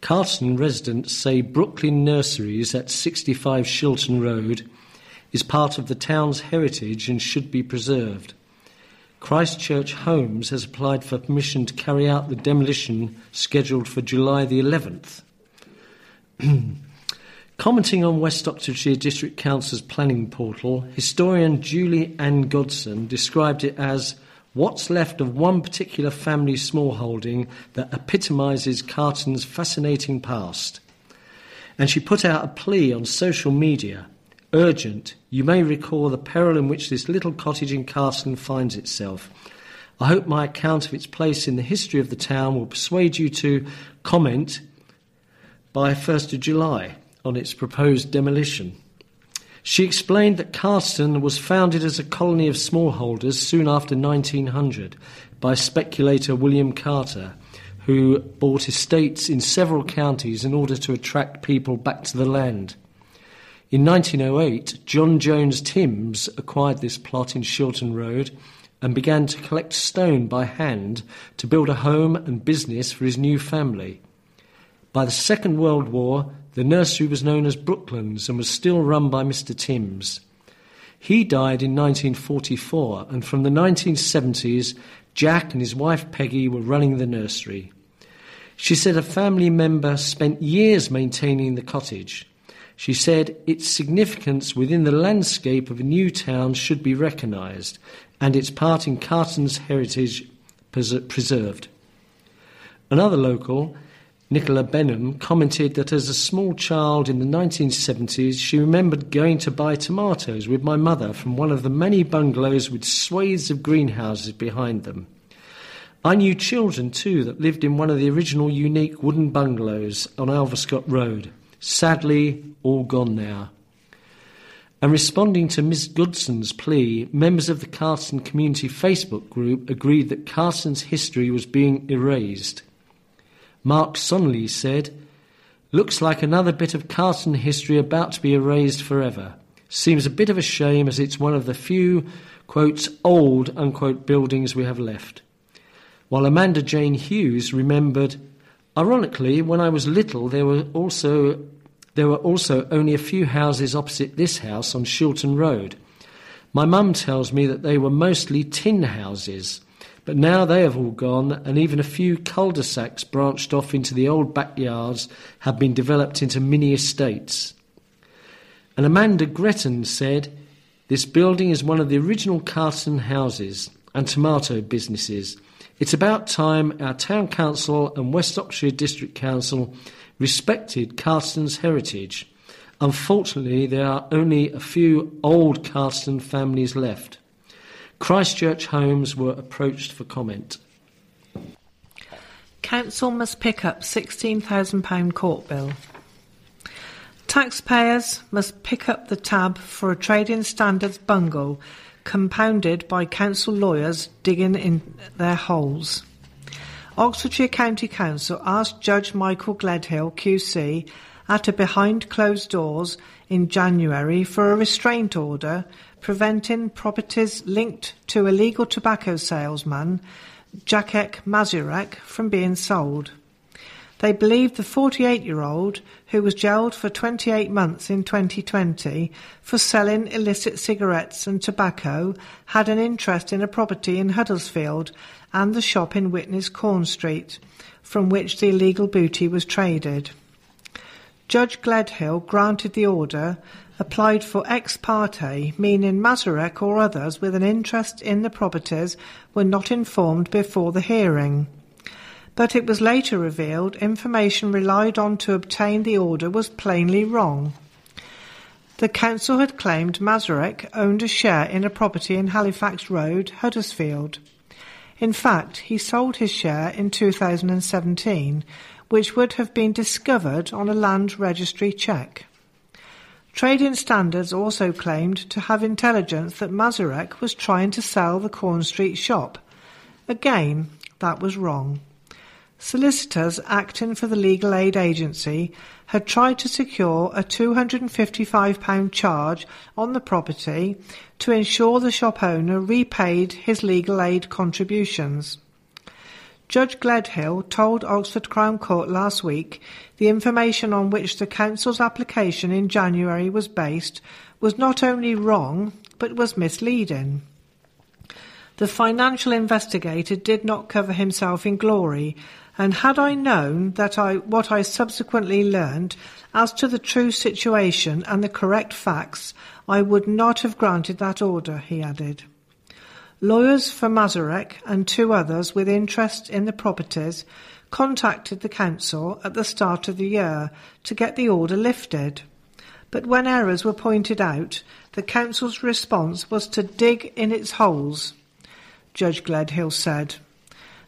Carterton residents say Brooklyn Nurseries at 65 Shilton Road is part of the town's heritage and should be preserved. Christchurch Homes has applied for permission to carry out the demolition scheduled for July the 11th. Commenting on West Oxfordshire District Council's planning portal, historian Julie Ann Godson described it as what's left of one particular family smallholding that epitomises Carterton's fascinating past. And she put out a plea on social media urgent. You may recall the peril in which this little cottage in Carterton finds itself. I hope my account of its place in the history of the town will persuade you to comment by 1st of July on its proposed demolition. She explained that Carterton was founded as a colony of smallholders soon after 1900 by speculator William Carter, who bought estates in several counties in order to attract people back to the land. In 1908, John Jones Timms acquired this plot in Shilton Road and began to collect stone by hand to build a home and business for his new family. By the Second World War, the nursery was known as Brooklands and was still run by Mr. Timms. He died in 1944, and from the 1970s, Jack and his wife Peggy were running the nursery. She said a family member spent years maintaining the cottage. She said its significance within the landscape of a new town should be recognised and its part in Carterton's heritage preserved. Another local, Nicola Benham, commented that as a small child in the 1970s, she remembered going to buy tomatoes with my mother from one of the many bungalows with swathes of greenhouses behind them. I knew children too that lived in one of the original unique wooden bungalows on Alvescot Road. Sadly, all gone now. And responding to Miss Godson's plea, members of the Carterton Community Facebook group agreed that Carterton's history was being erased. Mark Sonley said, Looks like another bit of Carterton history about to be erased forever. Seems a bit of a shame as it's one of the few, quotes, old, unquote, buildings we have left. While Amanda Jane Hughes remembered, ironically, when I was little, there were also there were also only a few houses opposite this house on Shilton Road. My mum tells me that they were mostly tin houses, but now they have all gone, and even a few cul-de-sacs branched off into the old backyards have been developed into mini estates. And Amanda Gretton said, This building is one of the original Carterton houses and tomato businesses. It's about time our Town Council and West Oxfordshire District Council respected Carterton's heritage. Unfortunately, there are only a few old Carterton families left. Christchurch homes were approached for comment. Council must pick up £16,000 court bill. Taxpayers must pick up the tab for a trading standards bungle compounded by council lawyers digging in their holes. Oxfordshire County Council asked Judge Michael Gledhill, QC, at a behind closed doors in January for a restraint order preventing properties linked to illegal tobacco salesman Jacek Mazurek from being sold. They believed the 48 year old, who was jailed for 28 months in 2020 for selling illicit cigarettes and tobacco, had an interest in a property in Huddersfield and the shop in Witney's Corn Street, from which the illegal booty was traded. Judge Gledhill granted the order, applied for ex parte, meaning Mazurek or others with an interest in the properties were not informed before the hearing. But it was later revealed information relied on to obtain the order was plainly wrong. The council had claimed Mazurek owned a share in a property in Halifax Road, Huddersfield. In fact, he sold his share in 2017, which would have been discovered on a land registry check. Trading Standards also claimed to have intelligence that Mazurek was trying to sell the Corn Street shop. Again, that was wrong. Solicitors acting for the legal aid agency had tried to secure a £255 charge on the property to ensure the shop owner repaid his legal aid contributions. Judge Gledhill told Oxford Crown Court last week the information on which the Council's application in January was based was not only wrong, but was misleading. The financial investigator did not cover himself in glory and had I known that I what I subsequently learned as to the true situation and the correct facts, I would not have granted that order, he added. Lawyers for Mazurek and two others with interest in the properties contacted the council at the start of the year to get the order lifted. But when errors were pointed out, the council's response was to dig in its holes, Judge Gledhill said.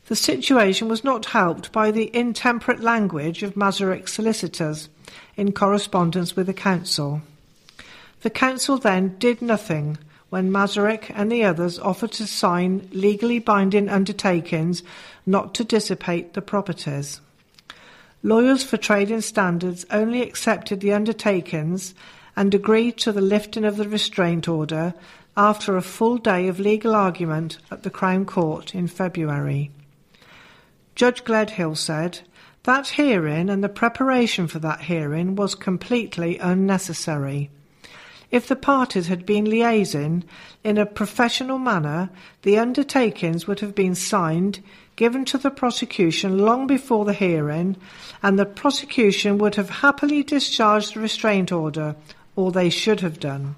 The situation was not helped by the intemperate language of Mazurek's solicitors in correspondence with the council. The council then did nothing when Mazurek and the others offered to sign legally binding undertakings not to dissipate the properties. Lawyers for trading standards only accepted the undertakings and agreed to the lifting of the restraint order after a full day of legal argument at the Crown Court in February. Judge Gledhill said, that hearing and the preparation for that hearing was completely unnecessary. If the parties had been liaising in a professional manner, the undertakings would have been signed, given to the prosecution long before the hearing, and the prosecution would have happily discharged the restraint order, or they should have done.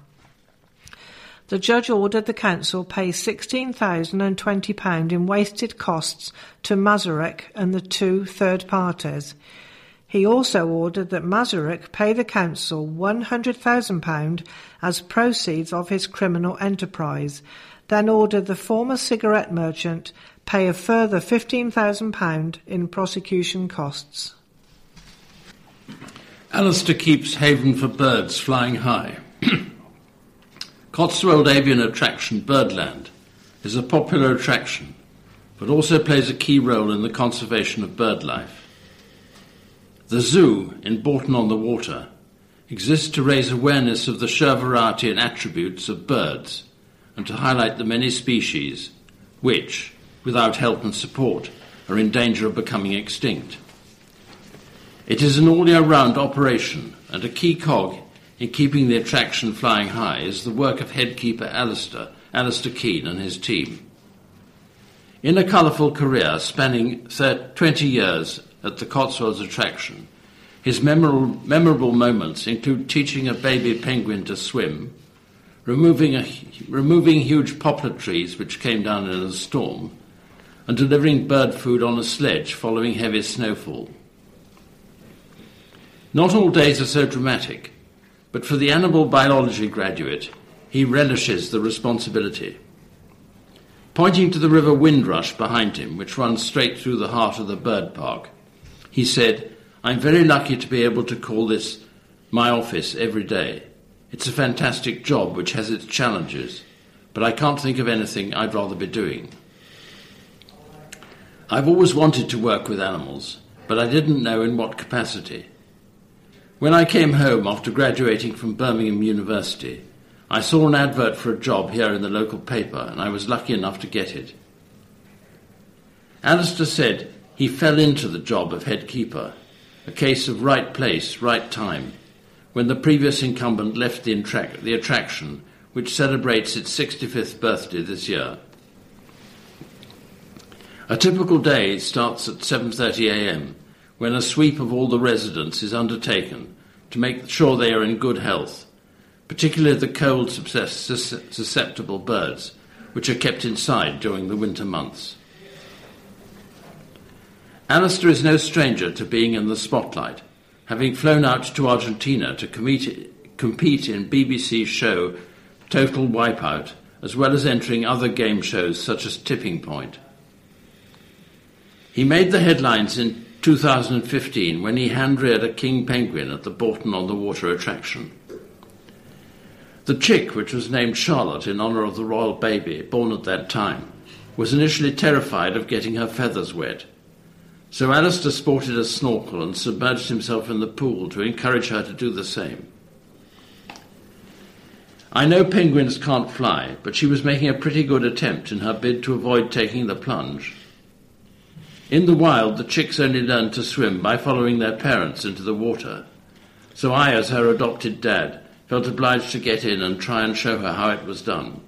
The judge ordered the council pay £16,020 in wasted costs to Mazurek and the two third parties. He also ordered that Mazurek pay the council £100,000 as proceeds of his criminal enterprise, then ordered the former cigarette merchant pay a further £15,000 in prosecution costs. Alistair keeps Haven for birds flying high. Cotswold avian attraction Birdland is a popular attraction, but also plays a key role in the conservation of bird life. The zoo in Bourton on the Water exists to raise awareness of the sheer variety and attributes of birds and to highlight the many species which, without help and support, are in danger of becoming extinct. It is an all year round operation and a key cog in keeping the attraction flying high is the work of headkeeper Alistair, Alistair Keane and his team. In a colourful career spanning 20 years at the Cotswolds attraction, his memorable, memorable moments include teaching a baby penguin to swim, removing, a, removing huge poplar trees which came down in a storm, and delivering bird food on a sledge following heavy snowfall. Not all days are so dramatic, but for the animal biology graduate, he relishes the responsibility. Pointing to the river Windrush behind him, which runs straight through the heart of the bird park, he said, I'm very lucky to be able to call this my office every day. It's a fantastic job which has its challenges, but I can't think of anything I'd rather be doing. I've always wanted to work with animals, but I didn't know in what capacity. When I came home after graduating from Birmingham University, I saw an advert for a job here in the local paper, and I was lucky enough to get it. Alistair said he fell into the job of head keeper, a case of right place, right time, when the previous incumbent left the, the attraction, which celebrates its 65th birthday this year. A typical day starts at 7:30 a.m when a sweep of all the residents is undertaken to make sure they are in good health, particularly the cold susceptible birds, which are kept inside during the winter months. Alistair is no stranger to being in the spotlight, having flown out to Argentina to compete in BBC's show Total Wipeout, as well as entering other game shows such as Tipping Point. He made the headlines in 2015 when he hand reared a king penguin at the Bourton on the Water attraction. The chick, which was named Charlotte in honour of the royal baby born at that time, was initially terrified of getting her feathers wet. So Alistair sported a snorkel and submerged himself in the pool to encourage her to do the same. I know penguins can't fly, but she was making a pretty good attempt in her bid to avoid taking the plunge. In the wild, the chicks only learn to swim by following their parents into the water. So I, as her adopted dad, felt obliged to get in and try and show her how it was done.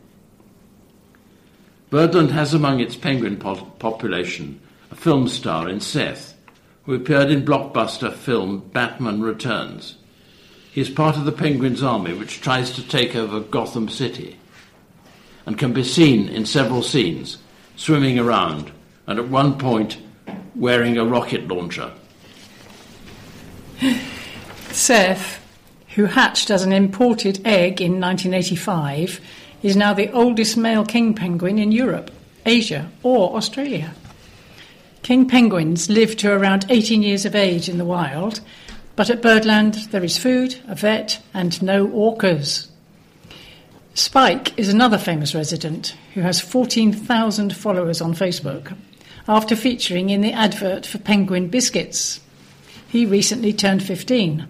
Birdland has among its penguin po- population film star in Seth, who appeared in blockbuster film Batman Returns. He is part of the Penguins army which tries to take over Gotham City and can be seen in several scenes, swimming around, and at one point wearing a rocket launcher. Seth, who hatched as an imported egg in 1985, is now the oldest male king penguin in Europe, Asia, or Australia. King penguins live to around 18 years of age in the wild, but at Birdland there is food, a vet, and no orcas. Spike is another famous resident who has 14,000 followers on Facebook after featuring in the advert for Penguin Biscuits. He recently turned 15.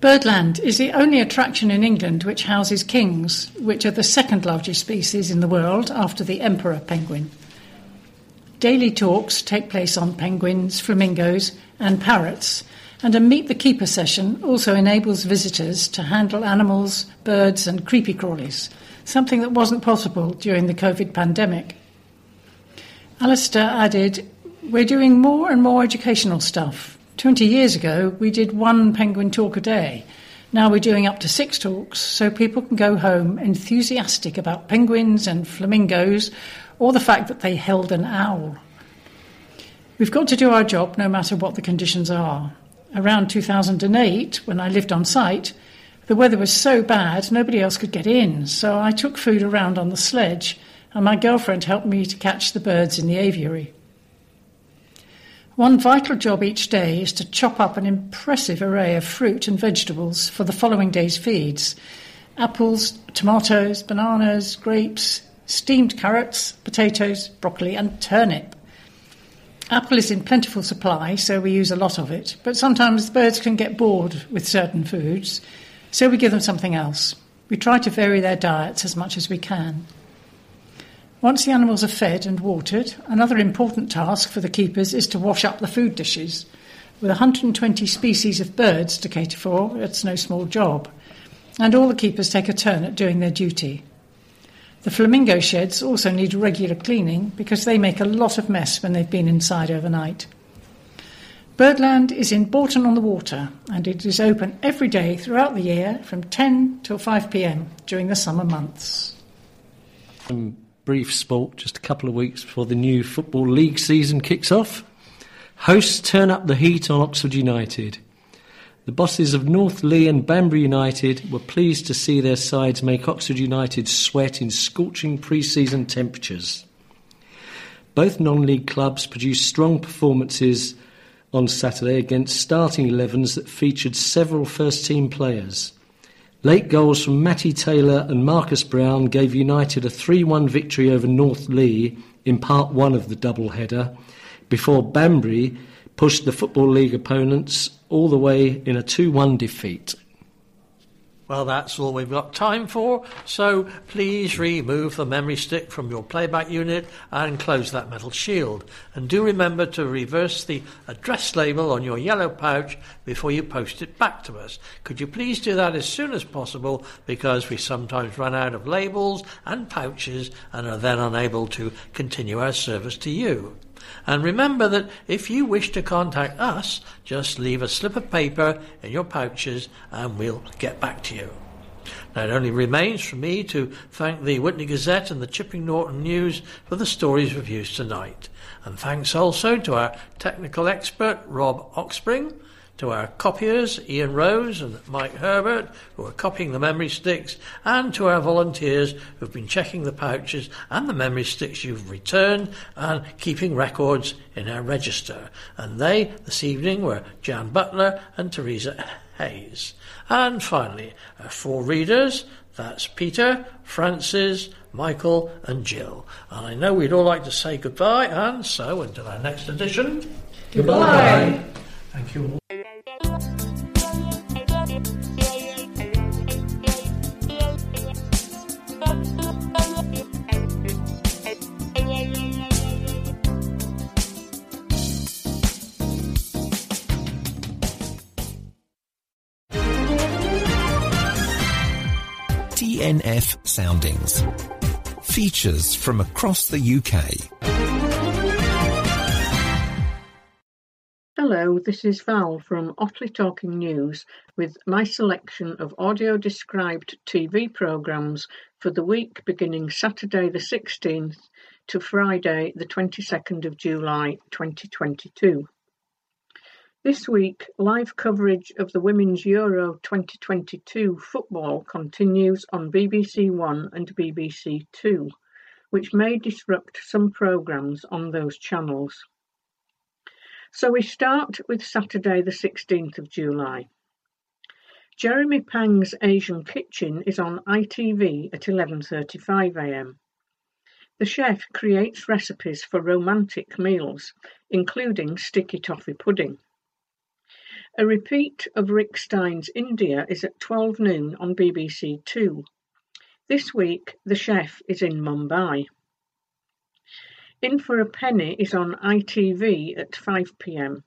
Birdland is the only attraction in England which houses kings, which are the second largest species in the world after the emperor penguin. Daily talks take place on penguins, flamingos, and parrots, and a Meet the Keeper session also enables visitors to handle animals, birds, and creepy crawlies, something that wasn't possible during the COVID pandemic. Alistair added, We're doing more and more educational stuff. 20 years ago, we did one penguin talk a day. Now we're doing up to six talks so people can go home enthusiastic about penguins and flamingos or the fact that they held an owl. We've got to do our job no matter what the conditions are. Around 2008, when I lived on site, the weather was so bad nobody else could get in, so I took food around on the sledge and my girlfriend helped me to catch the birds in the aviary. One vital job each day is to chop up an impressive array of fruit and vegetables for the following day's feeds apples, tomatoes, bananas, grapes, steamed carrots, potatoes, broccoli, and turnip. Apple is in plentiful supply, so we use a lot of it, but sometimes birds can get bored with certain foods, so we give them something else. We try to vary their diets as much as we can. Once the animals are fed and watered, another important task for the keepers is to wash up the food dishes. With 120 species of birds to cater for, it's no small job. And all the keepers take a turn at doing their duty. The flamingo sheds also need regular cleaning because they make a lot of mess when they've been inside overnight. Birdland is in Bourton on the Water and it is open every day throughout the year from 10 till 5 pm during the summer months. Um, brief sport just a couple of weeks before the new Football League season kicks off. Hosts turn up the heat on Oxford United. The bosses of North Leigh and Banbury United were pleased to see their sides make Oxford United sweat in scorching pre season temperatures. Both non league clubs produced strong performances on Saturday against starting 11s that featured several first team players. Late goals from Matty Taylor and Marcus Brown gave United a 3 1 victory over North Leigh in part one of the double header, before Banbury pushed the Football League opponents all the way in a 2 1 defeat. Well, that's all we've got time for, so please remove the memory stick from your playback unit and close that metal shield. And do remember to reverse the address label on your yellow pouch before you post it back to us. Could you please do that as soon as possible because we sometimes run out of labels and pouches and are then unable to continue our service to you. And remember that if you wish to contact us, just leave a slip of paper in your pouches and we'll get back to you. Now, it only remains for me to thank the Witney Gazette and the Chipping Norton News for the stories we've used tonight. And thanks also to our technical expert, Rob Oxspring, to our copiers, Ian Rose and Mike Herbert, who are copying the memory sticks, and to our volunteers who've been checking the pouches and the memory sticks you've returned and keeping records in our register. And they, this evening, were Jan Butler and Teresa Hayes. And finally, our four readers, that's Peter, Francis, Michael, and Jill. And I know we'd all like to say goodbye, and so until our next edition, Goodbye. Thank you all. TNF Soundings. Features from across the UK. Hello, this is Val from Otley Talking News with my selection of audio described TV programmes for the week beginning Saturday the 16th to Friday the 22nd of July 2022. This week, live coverage of the Women's Euro 2022 football continues on BBC One and BBC Two, which may disrupt some programmes on those channels. So we start with Saturday, the 16th of July. Jeremy Pang's Asian Kitchen is on ITV at 11.35am. The chef creates recipes for romantic meals, including sticky toffee pudding. A repeat of Rick Stein's India is at 12 noon on BBC Two. This week, the chef is in Mumbai. In for a Penny is on ITV at 5pm.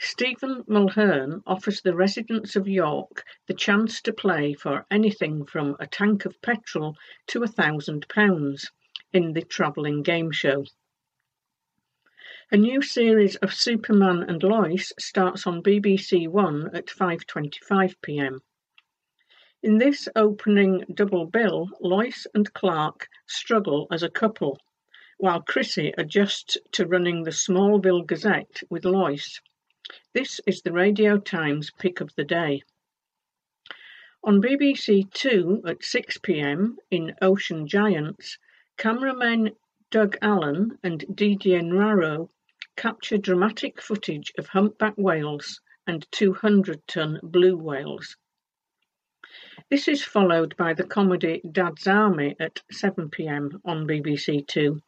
Stephen Mulhern offers the residents of York the chance to play for anything from a tank of petrol to a thousand pounds in the travelling game show. A new series of Superman and Lois starts on BBC One at 5.25pm. In this opening double bill, Lois and Clark struggle as a couple, while Chrissy adjusts to running the Smallville Gazette with Lois. This is the Radio Times pick of the day. On BBC Two at 6pm in Ocean Giants, cameramen Doug Allan and Didier Noirot capture dramatic footage of humpback whales and 200-ton blue whales. This is followed by the comedy Dad's Army at 7pm on BBC Two.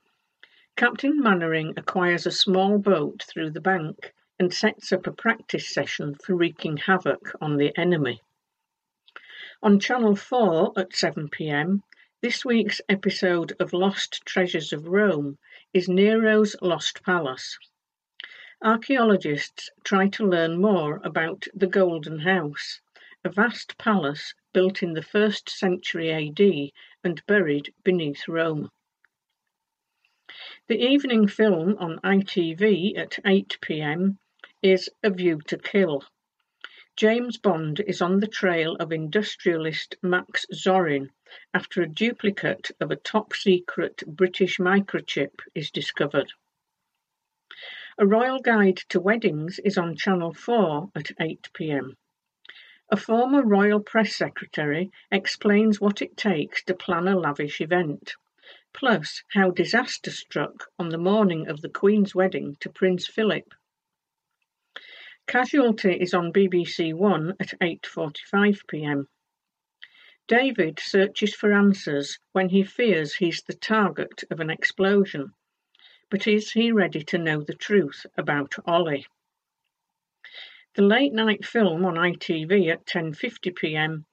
Captain Mainwaring acquires a small boat through the bank and sets up a practice session for wreaking havoc on the enemy. On Channel 4 at 7pm, this week's episode of Lost Treasures of Rome is Nero's Lost Palace. Archaeologists try to learn more about the Golden House, a vast palace built in the first century AD and buried beneath Rome. The evening film on ITV at 8pm is A View to Kill. James Bond is on the trail of industrialist Max Zorin after a duplicate of a top-secret British microchip is discovered. A Royal Guide to Weddings is on Channel 4 at 8pm. A former Royal Press Secretary explains what it takes to plan a lavish event, plus how disaster struck on the morning of the Queen's wedding to Prince Philip. Casualty is on BBC One at 8.45pm. David searches for answers when he fears he's the target of an explosion, but is he ready to know the truth about Ollie? The late night film on ITV at 10.50pm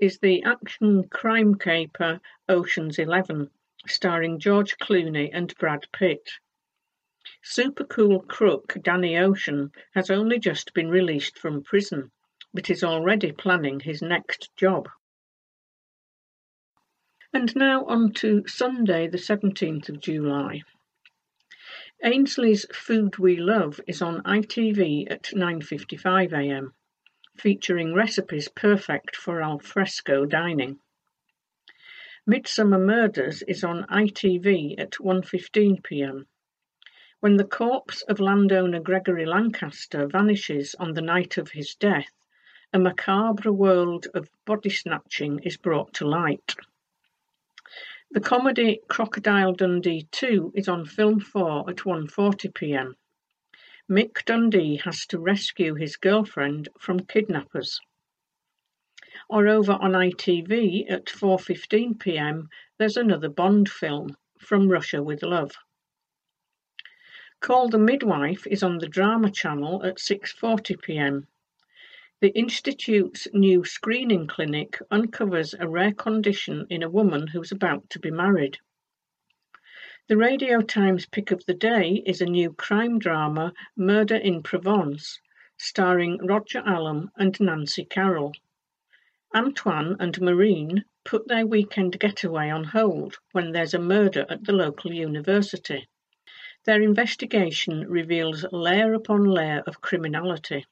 is the action crime caper Ocean's Eleven, starring George Clooney and Brad Pitt. Super cool crook Danny Ocean has only just been released from prison, but is already planning his next job. And now on to Sunday, the 17th of July. Ainsley's Food We Love is on ITV at 9.55am, featuring recipes perfect for alfresco dining. Midsomer Murders is on ITV at 1.15pm. When the corpse of landowner Gregory Lancaster vanishes on the night of his death, a macabre world of body snatching is brought to light. The comedy Crocodile Dundee 2 is on Film 4 at 1.40pm. Mick Dundee has to rescue his girlfriend from kidnappers. Or over on ITV at 4.15pm there's another Bond film, From Russia with Love. Call the Midwife is on the Drama Channel at 6.40pm. The Institute's new screening clinic uncovers a rare condition in a woman who's about to be married. The Radio Times pick of the day is a new crime drama, Murder in Provence, starring Roger Allam and Nancy Carroll. Antoine and Marine put their weekend getaway on hold when there's a murder at the local university. Their investigation reveals layer upon layer of criminality.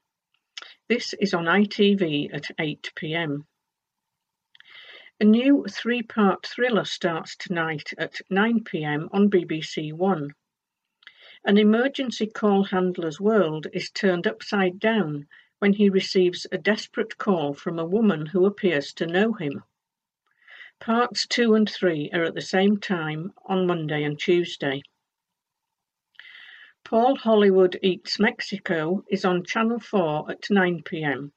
This is on ITV at 8pm. A new three-part thriller starts tonight at 9pm on BBC One. An emergency call handler's world is turned upside down when he receives a desperate call from a woman who appears to know him. Parts 2 and 3 are at the same time on Monday and Tuesday. Paul Hollywood Eats Mexico is on Channel 4 at 9pm.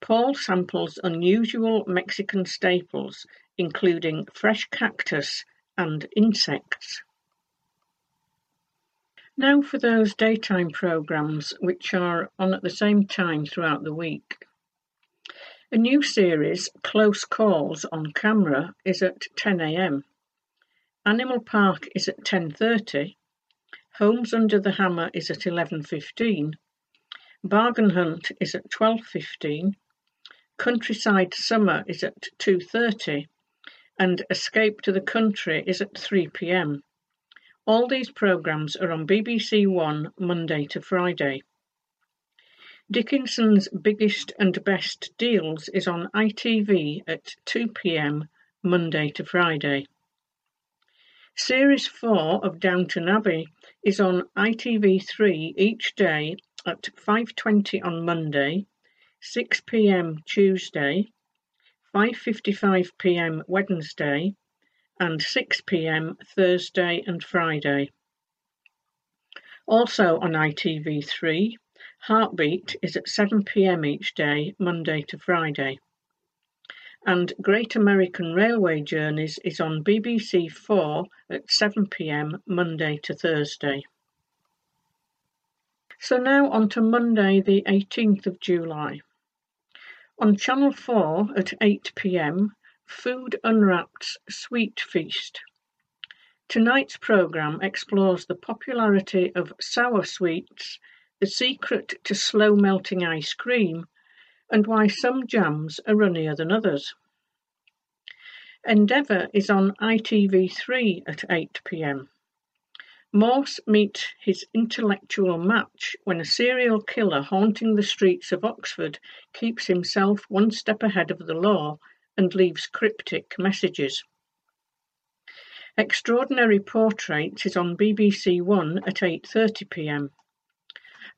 Paul samples unusual Mexican staples, including fresh cactus and insects. Now for those daytime programmes which are on at the same time throughout the week. A new series, Close Calls on Camera, is at 10am. Animal Park is at 10.30. Homes Under the Hammer is at 11.15. Bargain Hunt is at 12.15. Countryside Summer is at 2.30 and Escape to the Country is at 3pm. All these programmes are on BBC One Monday to Friday. Dickinson's Biggest and Best Deals is on ITV at 2pm Monday to Friday. Series 4 of Downton Abbey is on ITV3 each day at 5.20 on Monday 6 p.m. Tuesday, 5:55 p.m. Wednesday, and 6 p.m. Thursday and Friday. Also on ITV3, Heartbeat is at 7 p.m. each day, Monday to Friday. And Great American Railway Journeys is on BBC 4 at 7 p.m. Monday to Thursday. So now on to Monday, the 18th of July. On Channel 4 at 8 pm, Food Unwrapped's Sweet Feast. Tonight's programme explores the popularity of sour sweets, the secret to slow melting ice cream, and why some jams are runnier than others. Endeavour is on ITV3 at 8 pm. Morse meets his intellectual match when a serial killer haunting the streets of Oxford keeps himself one step ahead of the law and leaves cryptic messages. Extraordinary Portraits is on BBC One at 8:30 p.m.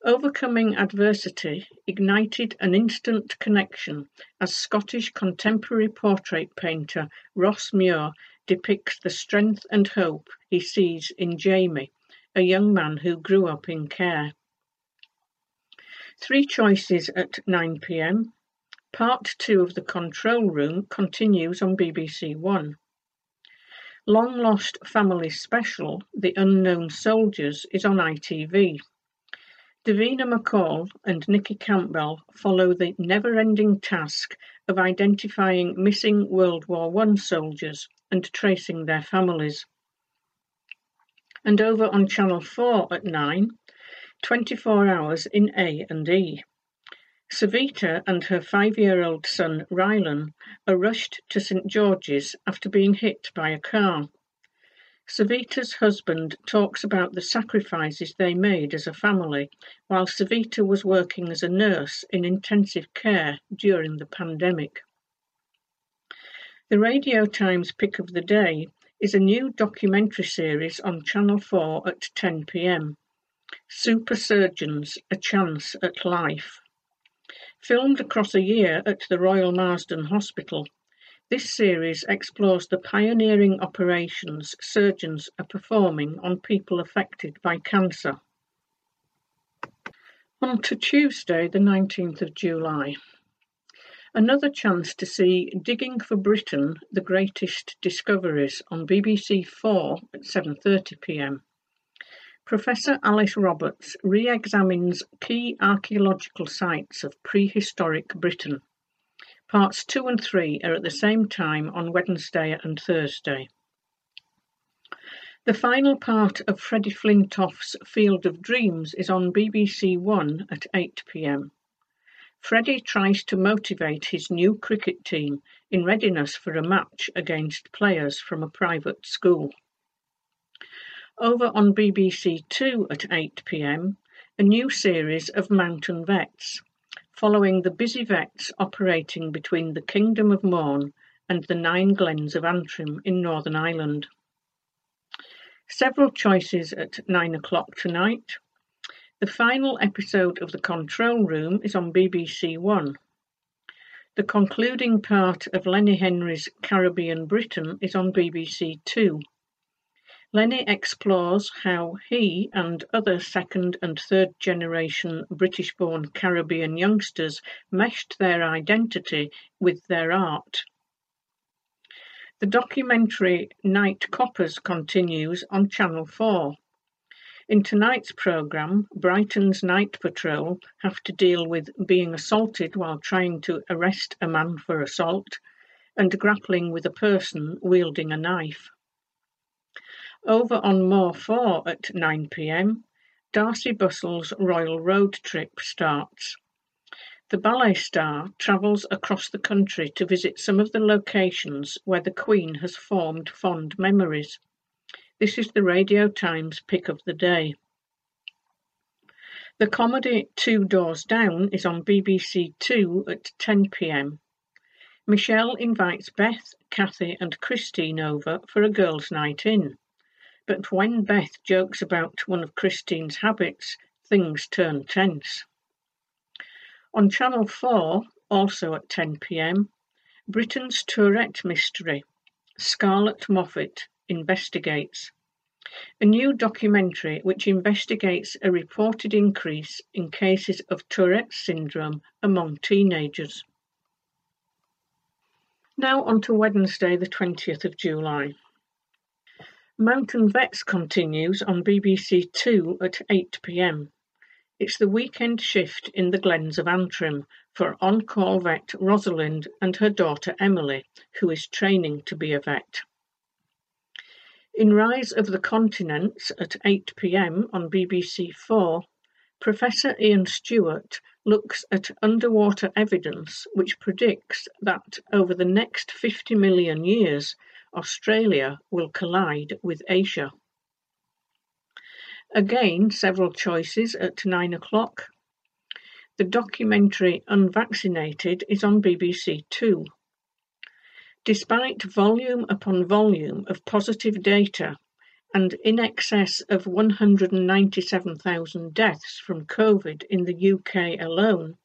Overcoming adversity ignited an instant connection as Scottish contemporary portrait painter Ross Muir depicts the strength and hope he sees in Jamie, a young man who grew up in care. Three choices at 9 pm. Part 2 of The Control Room continues on BBC One. Long Lost Family Special, The Unknown Soldiers, is on ITV. Davina McCall and Nicky Campbell follow the never-ending task of identifying missing World War One soldiers and tracing their families. And over on Channel 4 at 9, 24 Hours in A and E. Savita and her five-year-old son Rylan are rushed to St George's after being hit by a car. Savita's husband talks about the sacrifices they made as a family while Savita was working as a nurse in intensive care during the pandemic. The Radio Times pick of the day is a new documentary series on Channel 4 at 10 pm. Super Surgeons A Chance at Life. Filmed across a year at the Royal Marsden Hospital, this series explores the pioneering operations surgeons are performing on people affected by cancer. On to Tuesday, the 19th of July. Another chance to see Digging for Britain: The Greatest Discoveries on BBC Four at 7:30 p.m. Professor Alice Roberts re-examines key archaeological sites of prehistoric Britain. Parts two and three are at the same time on Wednesday and Thursday. The final part of Freddie Flintoff's Field of Dreams is on BBC One at 8 pm. Freddie tries to motivate his new cricket team in readiness for a match against players from a private school. Over on BBC Two at 8 pm, a new series of Mountain Vets, following the busy vets operating between the Kingdom of Mourne and the Nine Glens of Antrim in Northern Ireland. Several choices at 9 o'clock tonight. The final episode of The Control Room is on BBC One. The concluding part of Lenny Henry's Caribbean Britain is on BBC Two. Lenny explores how he and other second and third generation British born Caribbean youngsters meshed their identity with their art. The documentary Night Coppers continues on Channel 4. In tonight's programme, Brighton's Night Patrol have to deal with being assaulted while trying to arrest a man for assault and grappling with a person wielding a knife. Over on More 4 at 9pm, Darcey Bussell's Royal Road Trip starts. The ballet star travels across the country to visit some of the locations where the Queen has formed fond memories. This is the Radio Times pick of the day. The comedy Two Doors Down is on BBC Two at 10pm. Michelle invites Beth, Kathy and Christine over for a girls' night in. But when Beth jokes about one of Christine's habits, things turn tense. On Channel 4, also at 10pm, Britain's Tourette Mystery, Scarlett Moffatt investigates. A new documentary which investigates a reported increase in cases of Tourette's syndrome among teenagers. Now on to Wednesday, the 20th of July. Mountain Vets continues on BBC Two at 8pm. It's the weekend shift in the Glens of Antrim for on-call vet Rosalind and her daughter Emily, who is training to be a vet. In Rise of the Continents at 8 pm on BBC Four, Professor Iain Stewart looks at underwater evidence which predicts that over the next 50 million years, Australia will collide with Asia. Again, several choices at 9 o'clock. The documentary Unvaccinated is on BBC Two. Despite volume upon volume of positive data and in excess of 197,000 deaths from COVID in the UK alone,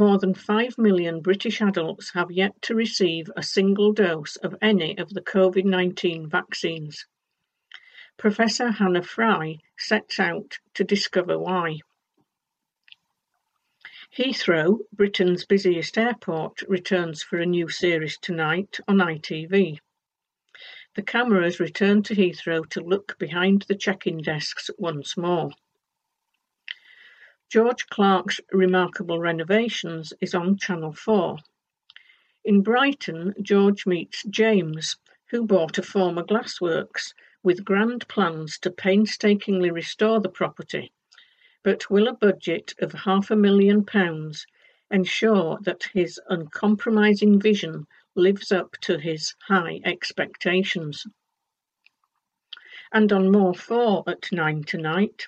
more than 5 million British adults have yet to receive a single dose of any of the COVID 19 vaccines. Professor Hannah Fry sets out to discover why. Heathrow, Britain's busiest airport, returns for a new series tonight on ITV. The cameras return to Heathrow to look behind the check-in desks once more. George Clarke's Remarkable Renovations is on Channel 4. In Brighton, George meets James, who bought a former glassworks with grand plans to painstakingly restore the property but will a budget of half a million pounds ensure that his uncompromising vision lives up to his high expectations? And on More 4 at 9 tonight,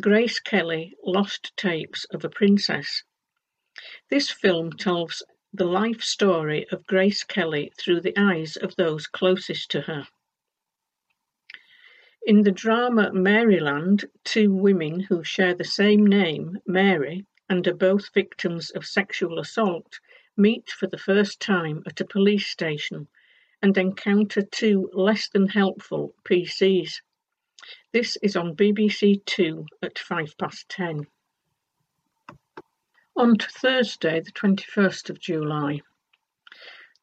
Grace Kelly Lost Tapes of a Princess. This film tells the life story of Grace Kelly through the eyes of those closest to her. In the drama Maryland, two women who share the same name, Mary, and are both victims of sexual assault, meet for the first time at a police station and encounter two less than helpful PCs. This is on BBC Two at five past ten. On to Thursday, the 21st of July.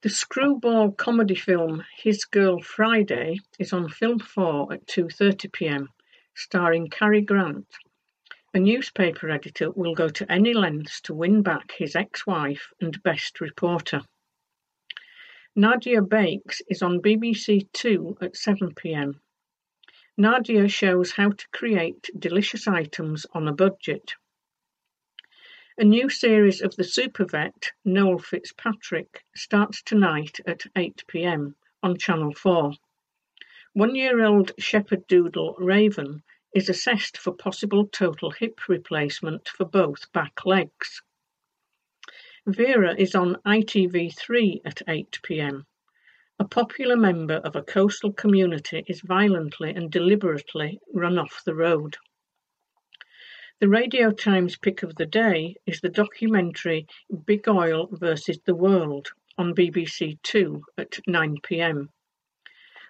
The screwball comedy film His Girl Friday is on Film 4 at 2.30pm, starring Cary Grant. A newspaper editor will go to any lengths to win back his ex-wife and best reporter. Nadia Bakes is on BBC Two at 7pm. Nadia shows how to create delicious items on a budget. A new series of the super vet, Noel Fitzpatrick, starts tonight at 8pm on Channel 4. One-year-old shepherd doodle Raven is assessed for possible total hip replacement for both back legs. Vera is on ITV3 at 8pm. A popular member of a coastal community is violently and deliberately run off the road. The Radio Times pick of the day is the documentary Big Oil versus the World on BBC Two at 9 pm.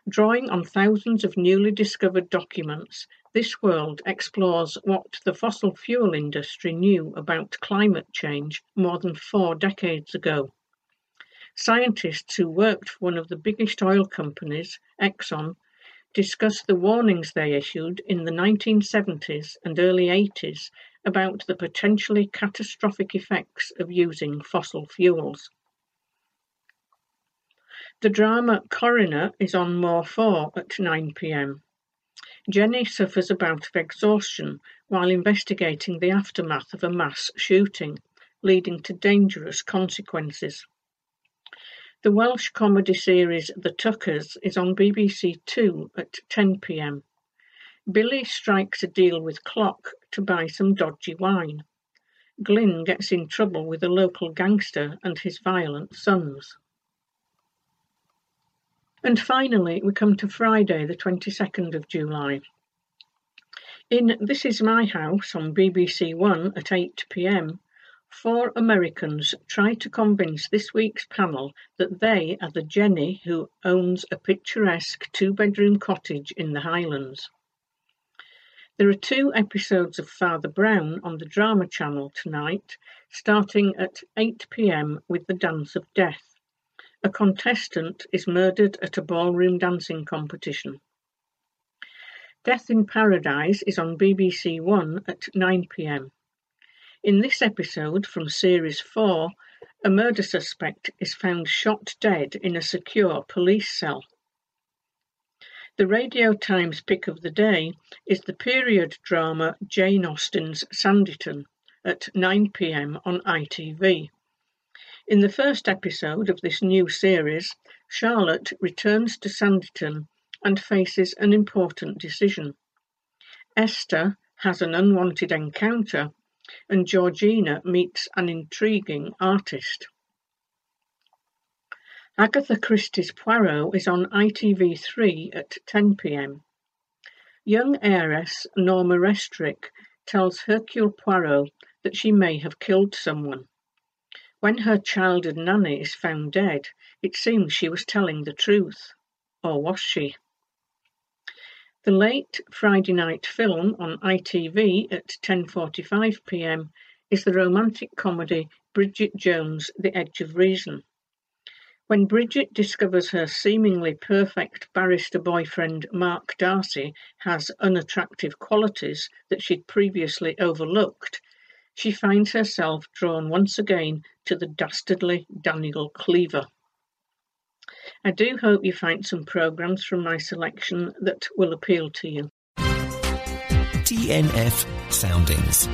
Drawing on thousands of newly discovered documents, this world explores what the fossil fuel industry knew about climate change more than four decades ago. Scientists who worked for one of the biggest oil companies, Exxon, discuss the warnings they issued in the 1970s and early 80s about the potentially catastrophic effects of using fossil fuels. The drama Coroner is on More 4 at 9pm. Jenny suffers a bout of exhaustion while investigating the aftermath of a mass shooting, leading to dangerous consequences. The Welsh comedy series The Tuckers is on BBC Two at 10pm. Billy strikes a deal with Clock to buy some dodgy wine. Glynn gets in trouble with a local gangster and his violent sons. And finally, we come to Friday, the 22nd of July. In This Is My House on BBC One at 8pm, Four Americans try to convince this week's panel that they are the Jenny who owns a picturesque two-bedroom cottage in the Highlands. There are two episodes of Father Brown on the Drama Channel tonight, starting at 8pm with The Dance of Death. A contestant is murdered at a ballroom dancing competition. Death in Paradise is on BBC One at 9pm. In this episode from Series 4, a murder suspect is found shot dead in a secure police cell. The Radio Times pick of the day is the period drama Jane Austen's Sanditon at 9pm on ITV. In the first episode of this new series, Charlotte returns to Sanditon and faces an important decision. Esther has an unwanted encounter and Georgina meets an intriguing artist. Agatha Christie's Poirot is on ITV3 at 10pm. Young heiress Norma Restrick tells Hercule Poirot that she may have killed someone. When her childhood nanny is found dead, it seems she was telling the truth. Or was she? The late Friday night film on ITV at 10.45pm is the romantic comedy Bridget Jones' The Edge of Reason. When Bridget discovers her seemingly perfect barrister boyfriend Mark Darcy has unattractive qualities that she'd previously overlooked, she finds herself drawn once again to the dastardly Daniel Cleaver. I do hope you find some programs from my selection that will appeal to you. TNF Soundings.